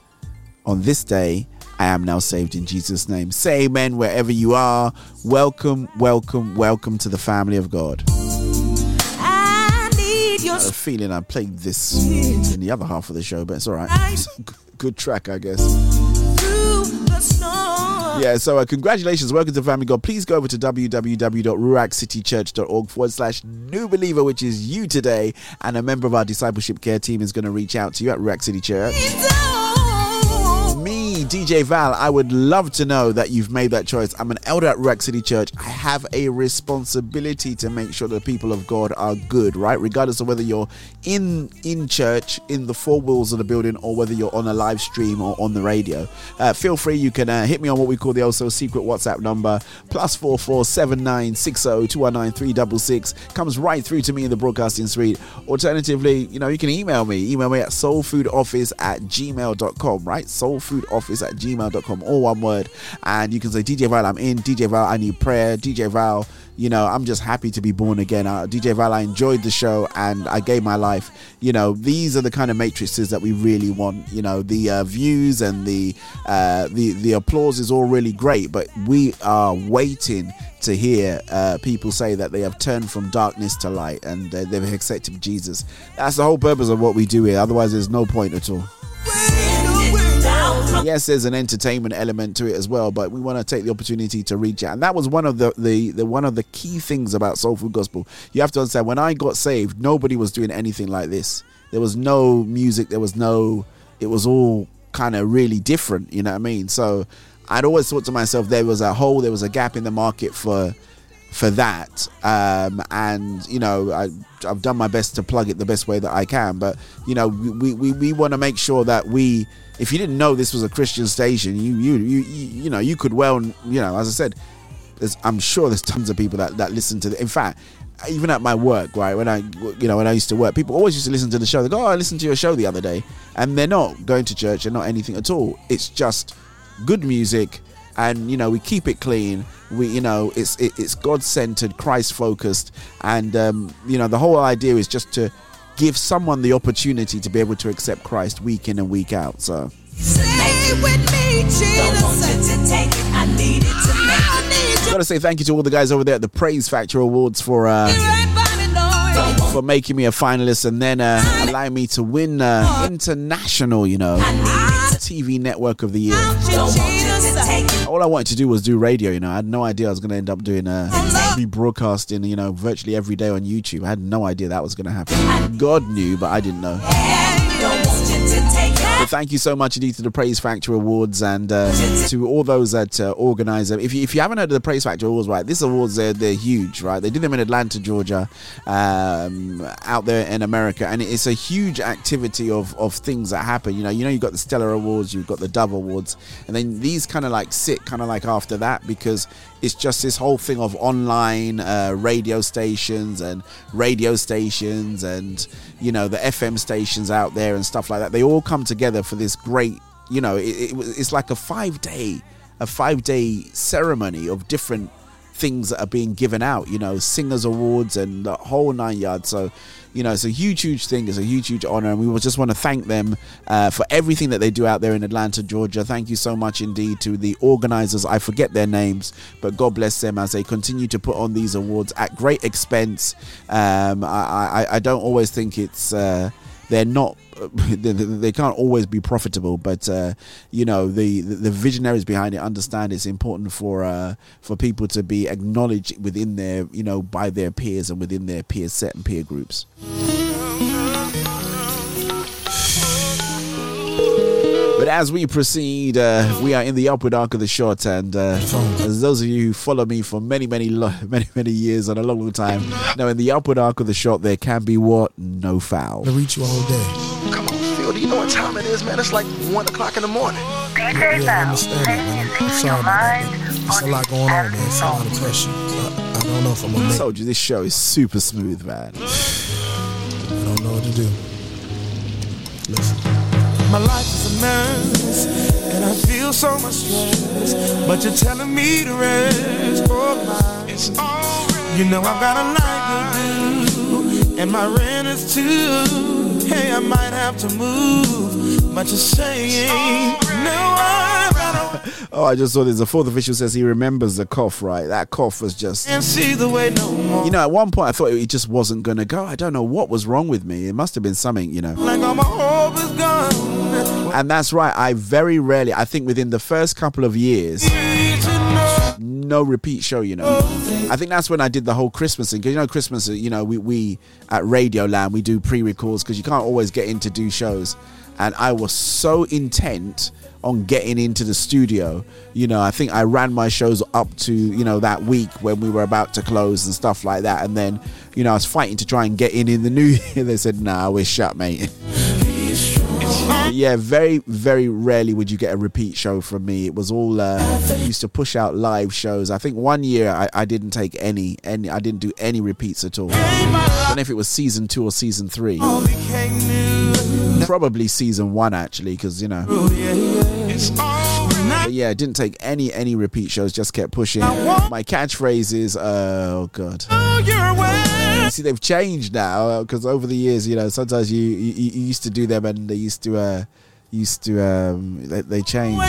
on this day, I am now saved in Jesus' name. Say amen wherever you are. Welcome, welcome, welcome to the family of God. I need your I have a feeling I played this in the other half of the show, but it's all right. It's good track, I guess. through the storm. Yeah, so uh, congratulations. Welcome to Family God. Please go over to www.ruachcitychurch.org forward slash new believer, which is you today. And a member of our discipleship care team is going to reach out to you at Ruach City Church. DJ Val, I would love to know that you've made that choice. I'm an elder at Ruach City Church. I have a responsibility to make sure the people of God are good, right? Regardless of whether you're in in church, in the four walls of the building, or whether you're on a live stream or on the radio. Uh, feel free, you can uh, hit me on what we call the also secret WhatsApp number, plus four four seven nine six zero two one nine three double six. Comes right through to me in the broadcasting suite. Alternatively, you know, you can email me. Email me at soulfoodoffice at gmail.com, right? Soulfoodoffice at gmail.com, all one word. And you can say, DJ Val, I'm in. DJ Val, I need prayer. DJ Val, you know, I'm just happy to be born again. Uh, DJ Val, I enjoyed the show and I gave my life. You know, these are the kind of matrices that we really want. You know, the uh, views and the uh, the the applause is all really great, but we are waiting to hear uh, people say that they have turned from darkness to light and uh, they've accepted Jesus. That's the whole purpose of what we do here. Otherwise, there's no point at all. Yes, there's an entertainment element to it as well, but we want to take the opportunity to reach out, and that was one of the, the the one of the key things about Soul Food Gospel. You have to understand when I got saved, nobody was doing anything like this. There was no music. There was no. It was all kind of really different. You know what I mean? So I'd always thought to myself, there was a hole, there was a gap in the market for for that um, and you know I, i've done my best to plug it the best way that i can but you know we, we, we want to make sure that we if you didn't know this was a christian station you you you, you know you could well you know as i said i'm sure there's tons of people that, that listen to the, in fact even at my work right when i you know when i used to work people always used to listen to the show. They go oh i listened to your show the other day and they're not going to church they're not anything at all. It's just good music and you know we keep it clean. We you know it's it, it's god centered christ focused and um, you know the whole idea is just to give someone the opportunity to be able to accept christ week in and week out so. I gotta say thank you to all the guys over there at the praise factor awards for uh for making me a finalist and then uh, allowing me to win uh, international you know tv network of the year all I wanted to do was do radio, you know. I had no idea I was going to end up doing uh, be broadcasting, you know, virtually every day on YouTube. I had no idea that was going to happen. God knew, but I didn't know. But thank you so much indeed to the Praise Factor Awards and uh, to all those that uh, organize them. If you, if you haven't heard of the Praise Factor Awards, right, this awards they're, they're huge, right? They do them in Atlanta, Georgia, um, out there in America, and it's a huge activity of, of things that happen. You know, you know, you've got the Stellar Awards, you've got the Dove Awards, and then these kind of like sit kind of like after that because it's just this whole thing of online uh, radio stations and radio stations and you know the FM stations out there and stuff like that. They all come together for this great, you know, it, it, it's like a five day, a five day ceremony of different things that are being given out. You know, singers awards and the whole nine yards. So you know, it's a huge, huge thing. It's a huge, huge honor, and we just want to thank them uh, for everything that they do out there in Atlanta, Georgia. Thank you so much indeed to the organizers. I forget their names, but God bless them as they continue to put on these awards at great expense. Um, I, I, I don't always think it's. Uh, they're not they, can't always be profitable but uh, you know the, the visionaries behind it understand it's important for uh, for people to be acknowledged within their you know by their peers and within their peer set and peer groups But as we proceed, uh, we are in the upward arc of the shot, and uh, as those of you who follow me for many, many, lo- many, many years and a long, long time, know in the upward arc of the shot there can be what no foul. I reach you all day. Come on, Phil. Do you know what time it is, man? It's like one o'clock in the morning. DJ Yeah, I understand that, man. I'm sorry about that, man. There's a lot going on, man. It's a lot of pressure. I, I don't know if I'm gonna I told you this show is super smooth, man. I don't know what to do. Listen. My life is a mess, and I feel so much stress. But you're telling me to rest. Oh my, it's alright. You know I've got a life to do, and my rent is too. Hey, I might have to move, but you're saying no. Rather oh, I just saw this. The fourth official says he remembers the cough, right? That cough was just. Can't see the way no more. You know, at one point I thought it just wasn't going to go. I don't know what was wrong with me. It must have been something, you know. Like all my hope is gone. And that's right. I very rarely, I think within the first couple of years, no repeat show, you know. I think that's when I did the whole Christmas thing. Because, you know, Christmas, you know, we, we at Radio Land, we do pre records because you can't always get in to do shows. And I was so intent on getting into the studio. You know, I think I ran my shows up to, you know, that week when we were about to close and stuff like that. And then, you know, I was fighting to try and get in in the new year. They said, nah, we're shut, mate. Yeah, very, very rarely would you get a repeat show from me. It was all uh, used to push out live shows. I think one year I, I didn't take any, any, I didn't do any repeats at all. I don't know if it was season two or season three. Probably season one actually, because you know. But yeah, I didn't take any any repeat shows. Just kept pushing. My catchphrase is, oh god. You see, they've changed now because over the years, you know, sometimes you, you you used to do them and they used to uh used to um they, they changed.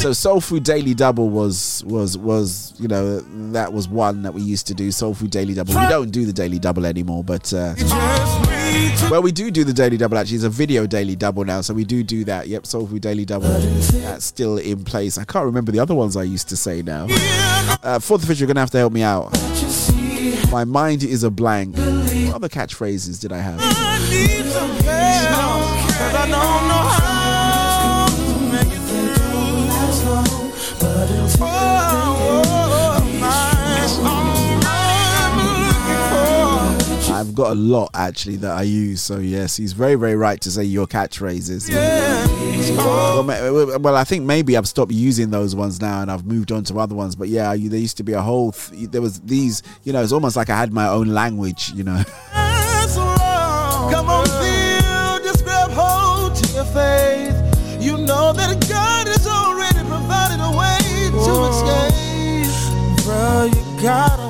So Soul Food Daily Double was was was you know that was one that we used to do. Soul Food Daily Double. We don't do the Daily Double anymore, but uh, well, we do do the Daily Double. Actually, it's a video Daily Double now, so we do do that. Yep, Soul Food Daily Double. That's still in place. I can't remember the other ones I used to say now. Uh, fourth official, you're gonna have to help me out. My mind is a blank. What other catchphrases did I have? Got a lot actually that I use. So yes, he's very very right to say your catchphrases. Well, well, I think maybe I've stopped using those ones now and I've moved on to other ones. But yeah, there used to be a whole. Th- there was these. You know, it's almost like I had my own language. You know. Come on, feel, just grab hold to your faith. You know that God has already provided a way to escape. Bro, you gotta understand. I'm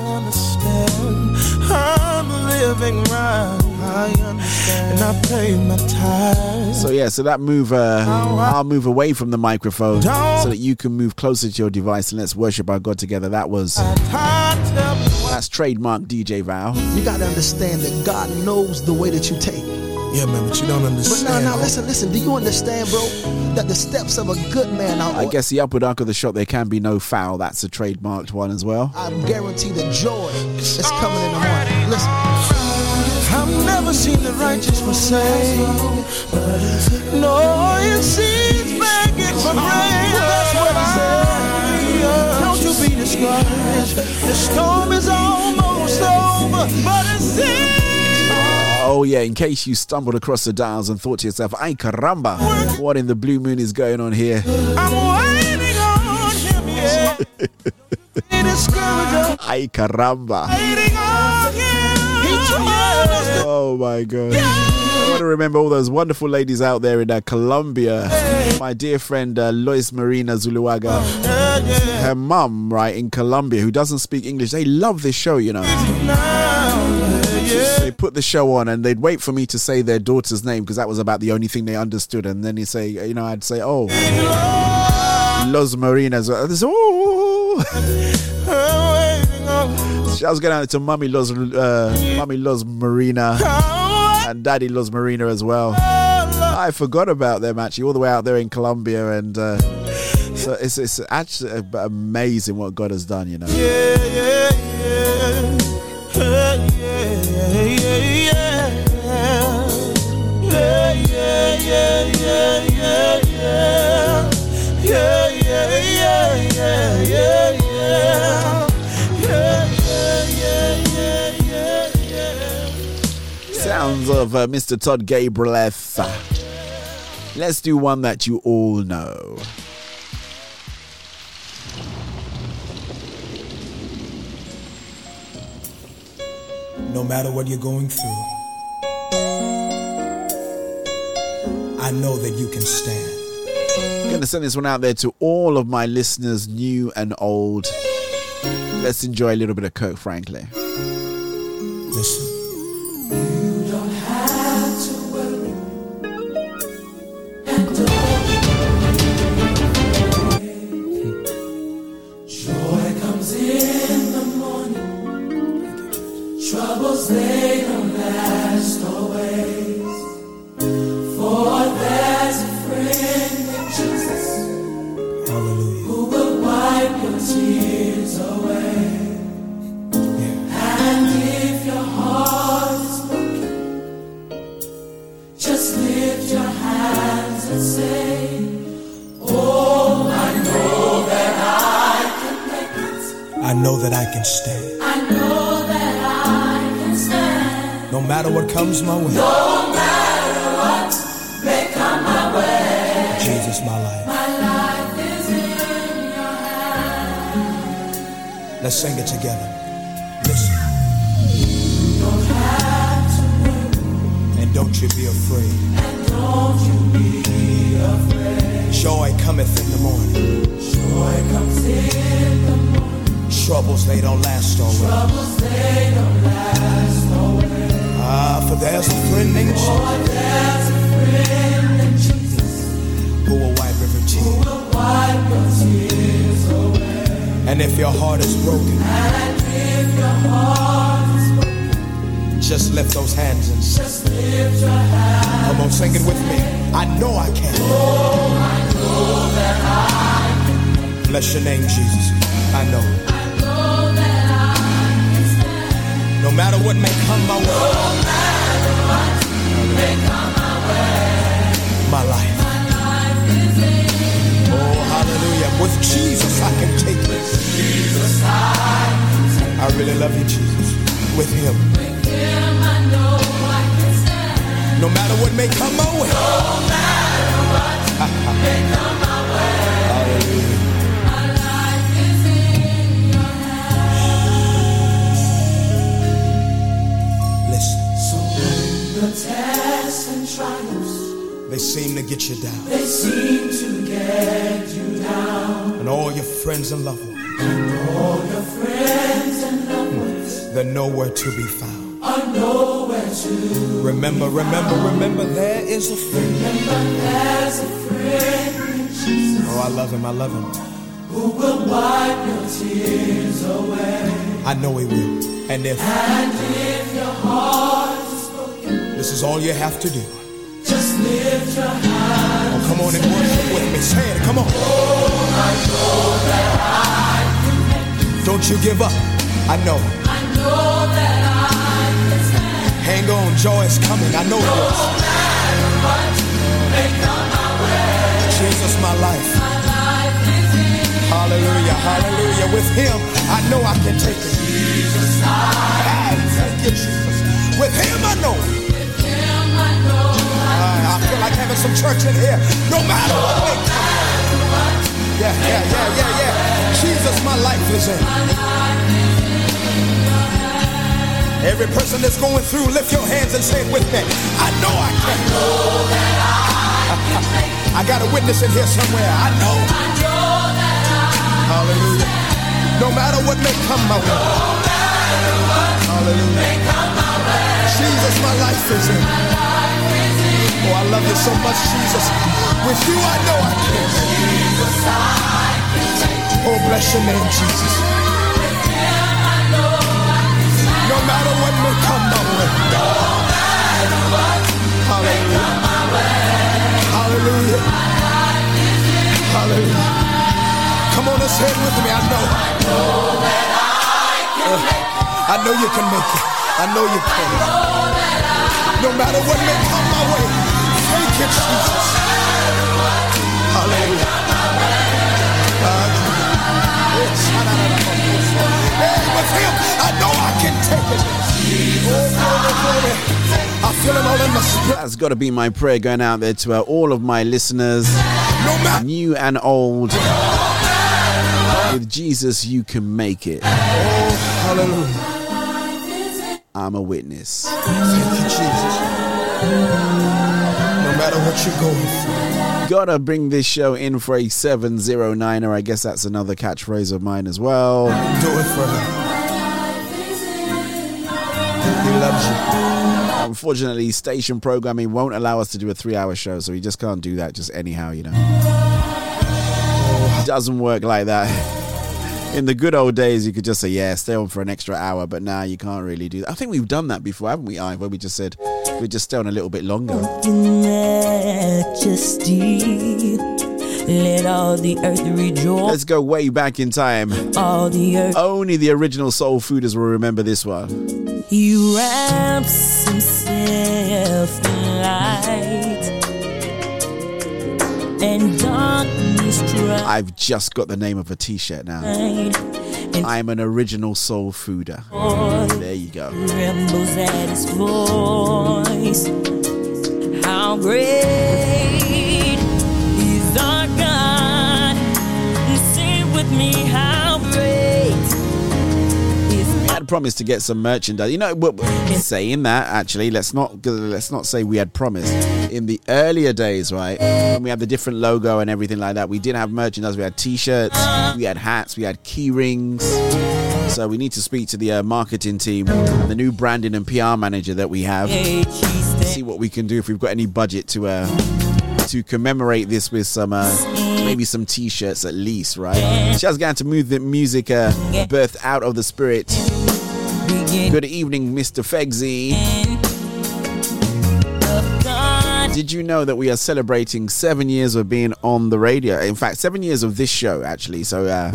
living right. I understand. And I pay my tithes. So yeah, so that move, uh, I'll move away from the microphone so that you can move closer to your device and let's worship our God together. That was that's trademark DJ Val. You got to understand that God knows the way that you take. Yeah, man, but you don't understand. But understand. now, now, listen, listen. Do you understand, bro, that the steps of a good man are I guess the upward arc of the shot, there can be no foul. That's a trademarked one as well. I guarantee the joy is coming in the morning. Listen. I've never seen the righteous forsake. No, it seems begging for rain. That's what I say. Don't you be discouraged. The storm is almost over, but it seems. Oh yeah, in case you stumbled across the dials and thought to yourself, "Ay caramba, what in the blue moon is going on here?" Ay caramba. Oh my god. I want to remember all those wonderful ladies out there in uh, Colombia. My dear friend uh, Lois Marina Zuluaga. Her mum, right, in Colombia, who doesn't speak English. They love this show, you know. They put the show on and they'd wait for me to say their daughter's name because that was about the only thing they understood. And then he'd say, you know, I'd say, oh, Los Marinas. They say, oh. I was going out to Mummy Los, uh, Mummy Los Marina and Daddy Los Marina as well. I forgot about them actually, all the way out there in Colombia, and uh, so it's it's actually amazing what God has done, you know. Yeah. Yeah, yeah, yeah, yeah, yeah, yeah. Yeah, yeah, yeah, Sounds of uh, Mr. Todd Gabriel. Let's do one that you all know. No matter what you're going through, I know that you can stand. I'm gonna send this one out there to all of my listeners, new and old. Let's enjoy a little bit of Kirk Franklin. Listen. Know that I can stand. I know that I can stand. No matter what comes my way, No matter what may come my way, Jesus, my life. my life is in your hands. Let's sing it together. Listen. You Don't have to And don't you be afraid. And don't you be afraid. Joy cometh in the morning. Joy comes in the Troubles, they don't last always. troubles, they don't last always. Ah, for there's a friend named Jesus there's a friend in Jesus who will wipe every who will wipe your tears away. And if your heart is broken, And if your heart is just lift those hands and sing. just lift your hand. Come on, sing it with me. I know I can. Oh, I know that I Bless your name, Jesus. I know. know No matter what may come my way, No matter what may come my way, my life. my life is in Oh, hallelujah. With Jesus, I can take this. Jesus. I I really love you, Jesus. With Him. with Him I know I can stand. No matter what may come my way. No matter what may come the tests and trials they seem to get you down. they seem to get you down, And all your friends and loved ones, all your friends and loved ones they're nowhere to be found. are nowhere to Remember, remember, remember, there is a friend. remember. There's a friend Jesus Oh, I love him, I love him. who will wipe your tears away. I know he will. And if And if your heart this is all you have to do, just lift your hand. oh, come on and worship with me. Say it, come on. Oh, I know that I can. Don't you give up. I know. I know that I can stand. Hang on, joy is coming. I know it No is. matter what come my way, Jesus, my life. my life Hallelujah, hallelujah. With him, I know I can take it. Jesus. I Ah, Thank you, Jesus. With him, I know. Feel like having some church in here. No matter what may come. Yeah, yeah, yeah, yeah, yeah. Jesus, my life is in. Every person that's going through, lift your hands and say it with me. I know I can. I know that I I got a witness in here somewhere. I know. I know that I Hallelujah. No matter what may come my way. Hallelujah. Jesus, my life is in. Oh, I love you so much, Jesus. With you, I know I can. Oh, bless your name, Jesus. No matter what may come my way. Hallelujah. Hallelujah. Hallelujah. Come on say it with me. I know. Uh, I know you can make it. I know you can. No matter what may come my way. Oh. That's got to be my prayer going out there to uh, all of my listeners, new and old. With Jesus, you can make it. Hallelujah. I'm a witness. Thank you, Jesus. Matter what you're going through. Gotta bring this show in for a 709er. I guess that's another catchphrase of mine as well. Do it for him. He loves you. Unfortunately, station programming won't allow us to do a three hour show, so we just can't do that just anyhow, you know. Oh. Doesn't work like that. In the good old days, you could just say, yeah, stay on for an extra hour, but now you can't really do that. I think we've done that before, haven't we, I? Where we just said we just stay on a little bit longer. Let all the earth rejoice. Let's go way back in time. All the earth. Only the original soul fooders will remember this one. He wraps himself in light. And darkness tries. I've just got the name of a t-shirt now. I'm an original soul fooder. There you go. trembles at his voice. How great is our God? Sing with me, promised to get some merchandise. You know, saying that actually, let's not let's not say we had promised. In the earlier days, right, when we had the different logo and everything like that, we did have merchandise. We had T-shirts, we had hats, we had key rings. So we need to speak to the uh, marketing team, the new branding and PR manager that we have. See what we can do if we've got any budget to uh, to commemorate this with some uh, maybe some T-shirts at least, right? Just going to move the music uh, birth out of the spirit. Good evening, Mr. Fegsy. Did you know that we are celebrating seven years of being on the radio? In fact, seven years of this show, actually. So, uh,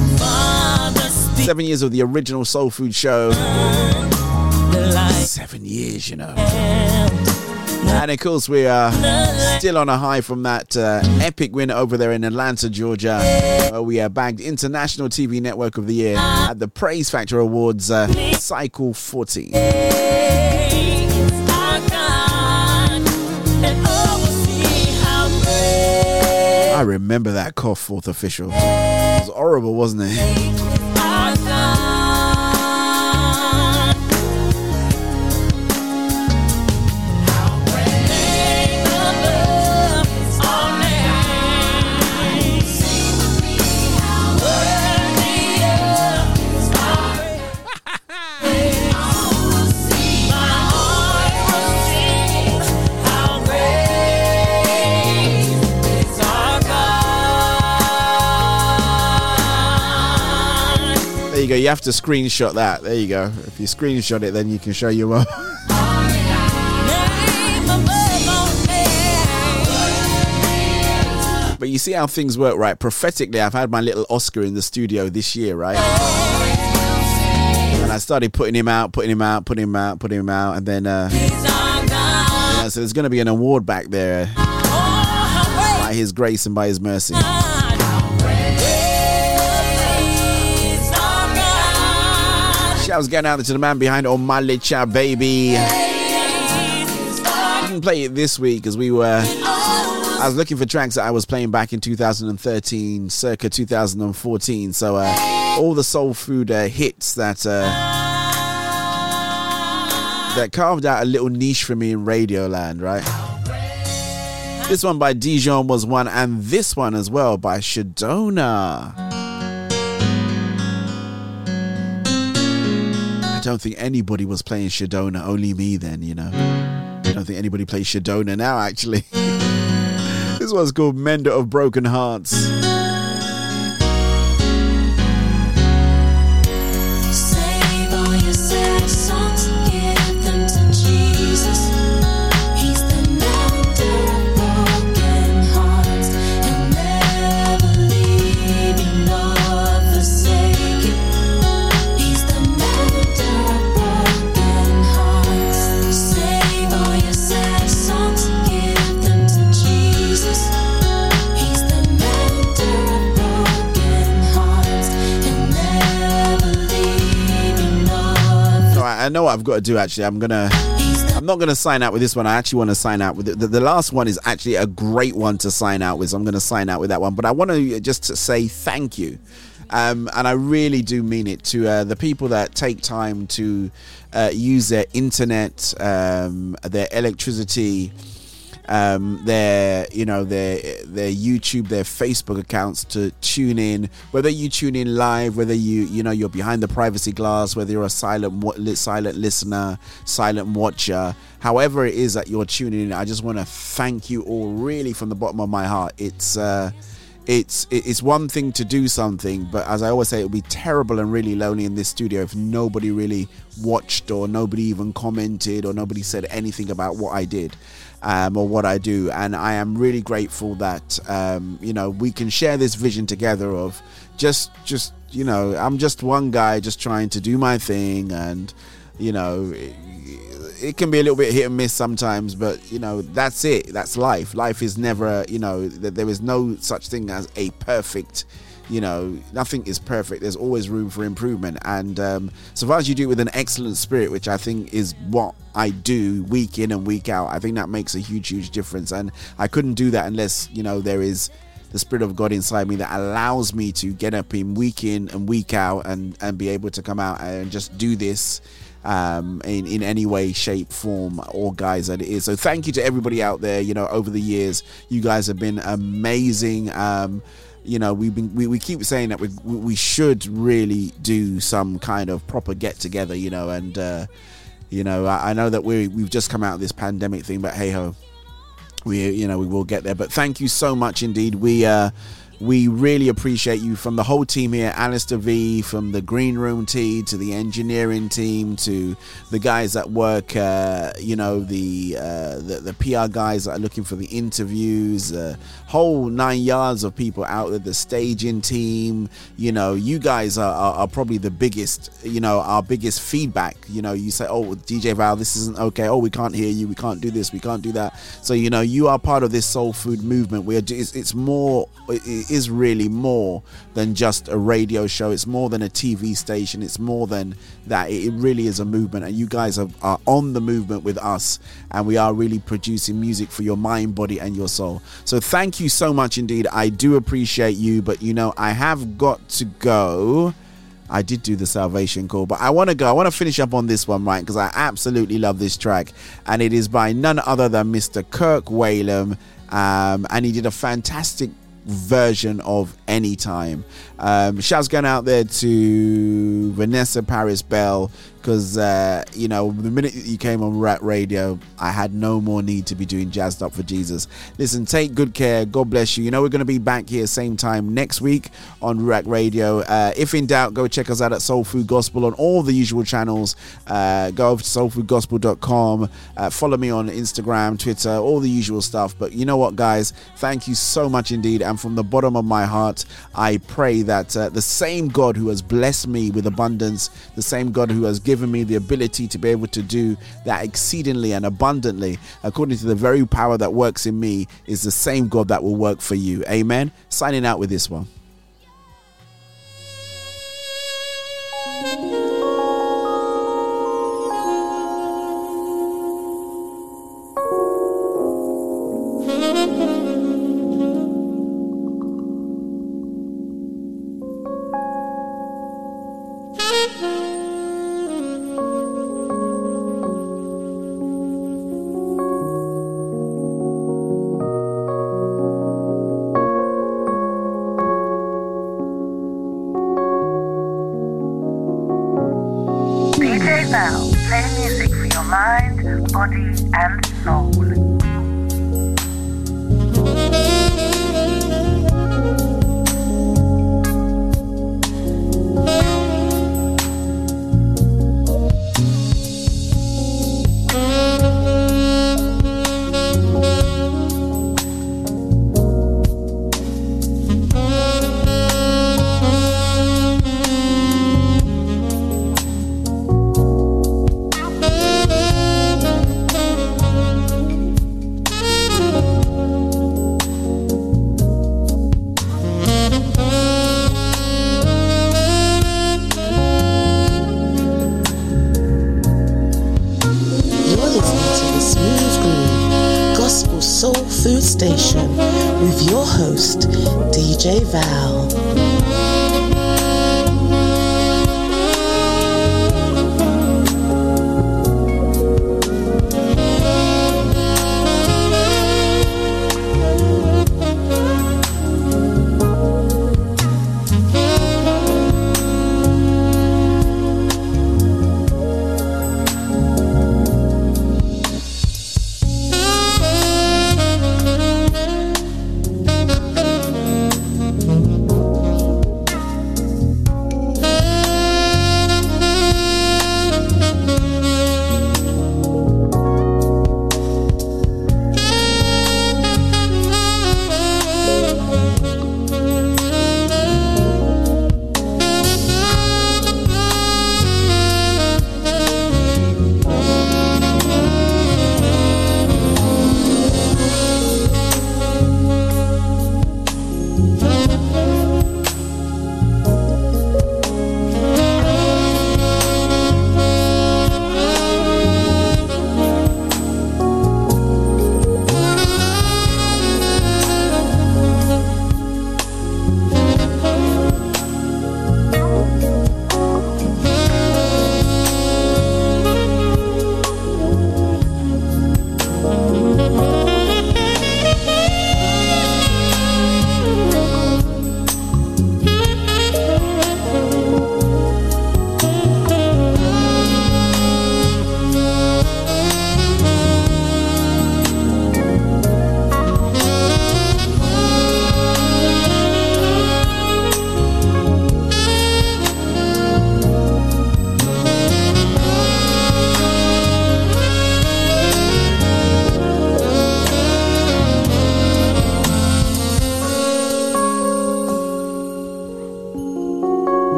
seven years of the original Soul Food show. Seven years, you know. And of course, we are still on a high from that uh, epic win over there in Atlanta, Georgia. Where we are bagged International TV Network of the Year at the Praise Factor Awards uh, Cycle 40. I remember that cough, fourth official. It was horrible, wasn't it? You go. You have to screenshot that. There you go. If you screenshot it, then you can show your mum. But you see how things work, right? Prophetically, I've had my little Oscar in the studio this year, right? And I started putting him out, putting him out, putting him out, putting him out, and then, uh, so there's going to be an award back there by His grace and by His mercy. Shouts going out to the man behind Omalicha, baby. Didn't play it this week because we were. I was looking for tracks that I was playing back in 2013, circa 2014. So uh, all the soul food uh, hits that uh, that carved out a little niche for me in Radioland, right? This one by Dijon was one, and this one as well by Shadona. Don't think anybody was playing Shadona, only me then, you know. I don't think anybody plays Shadona now, actually. this one's called Mender of Broken Hearts. I, know what I've got to do actually. I'm gonna. I'm not gonna sign out with this one. I actually want to sign out with it. The, the last one is actually a great one to sign out with. So I'm gonna sign out with that one. But I want to just say thank you, um, and I really do mean it to uh, the people that take time to uh, use their internet, um, their electricity. Um, their you know their their YouTube, their Facebook accounts to tune in. Whether you tune in live, whether you you know you're behind the privacy glass, whether you're a silent silent listener, silent watcher, however it is that you're tuning in, I just want to thank you all really from the bottom of my heart. It's uh, it's it's one thing to do something, but as I always say, it would be terrible and really lonely in this studio if nobody really watched or nobody even commented or nobody said anything about what I did um, or what I do. And I am really grateful that um, you know we can share this vision together of just just you know I'm just one guy just trying to do my thing and you know it can be a little bit hit and miss sometimes, but you know that's it. That's life. Life is never, you know, there is no such thing as a perfect. You know, nothing is perfect. There's always room for improvement, and um, so far as you do it with an excellent spirit, which I think is what I do week in and week out, I think that makes a huge, huge difference. And I couldn't do that unless you know there is the spirit of God inside me that allows me to get up in week in and week out and and be able to come out and just do this um, in in any way, shape, form, or guise that it is. So thank you to everybody out there. You know, over the years, you guys have been amazing. Um, you know, we've been we, we keep saying that we we should really do some kind of proper get together. You know, and uh, you know, I, I know that we we've just come out of this pandemic thing, but hey ho, we you know we will get there. But thank you so much indeed. We. Uh, we really appreciate you from the whole team here, Alistair V, from the green room team to the engineering team to the guys that work, uh, you know, the, uh, the, the PR guys that are looking for the interviews, uh, whole nine yards of people out there, the staging team. You know, you guys are, are, are probably the biggest, you know, our biggest feedback. You know, you say, oh, DJ Val, this isn't okay. Oh, we can't hear you. We can't do this. We can't do that. So, you know, you are part of this soul food movement. We're, it's, it's more. It, is really more than just a radio show. It's more than a TV station. It's more than that. It really is a movement, and you guys are, are on the movement with us, and we are really producing music for your mind, body, and your soul. So thank you so much indeed. I do appreciate you, but you know, I have got to go. I did do the salvation call, but I want to go. I want to finish up on this one, right? Because I absolutely love this track, and it is by none other than Mr. Kirk Whalum. Um, and he did a fantastic version of Anytime. Um, shouts going out there to Vanessa Paris Bell because uh, you know the minute you came on Ruach Radio, I had no more need to be doing jazzed up for Jesus. Listen, take good care. God bless you. You know we're going to be back here same time next week on Ruach Radio. Uh, if in doubt, go check us out at Soul Food Gospel on all the usual channels. Uh, go over to soulfoodgospel.com. Uh, follow me on Instagram, Twitter, all the usual stuff. But you know what, guys? Thank you so much indeed. And from the bottom of my heart, I pray that uh, the same God who has blessed me with abundance, the same God who has given me the ability to be able to do that exceedingly and abundantly, according to the very power that works in me, is the same God that will work for you. Amen. Signing out with this one.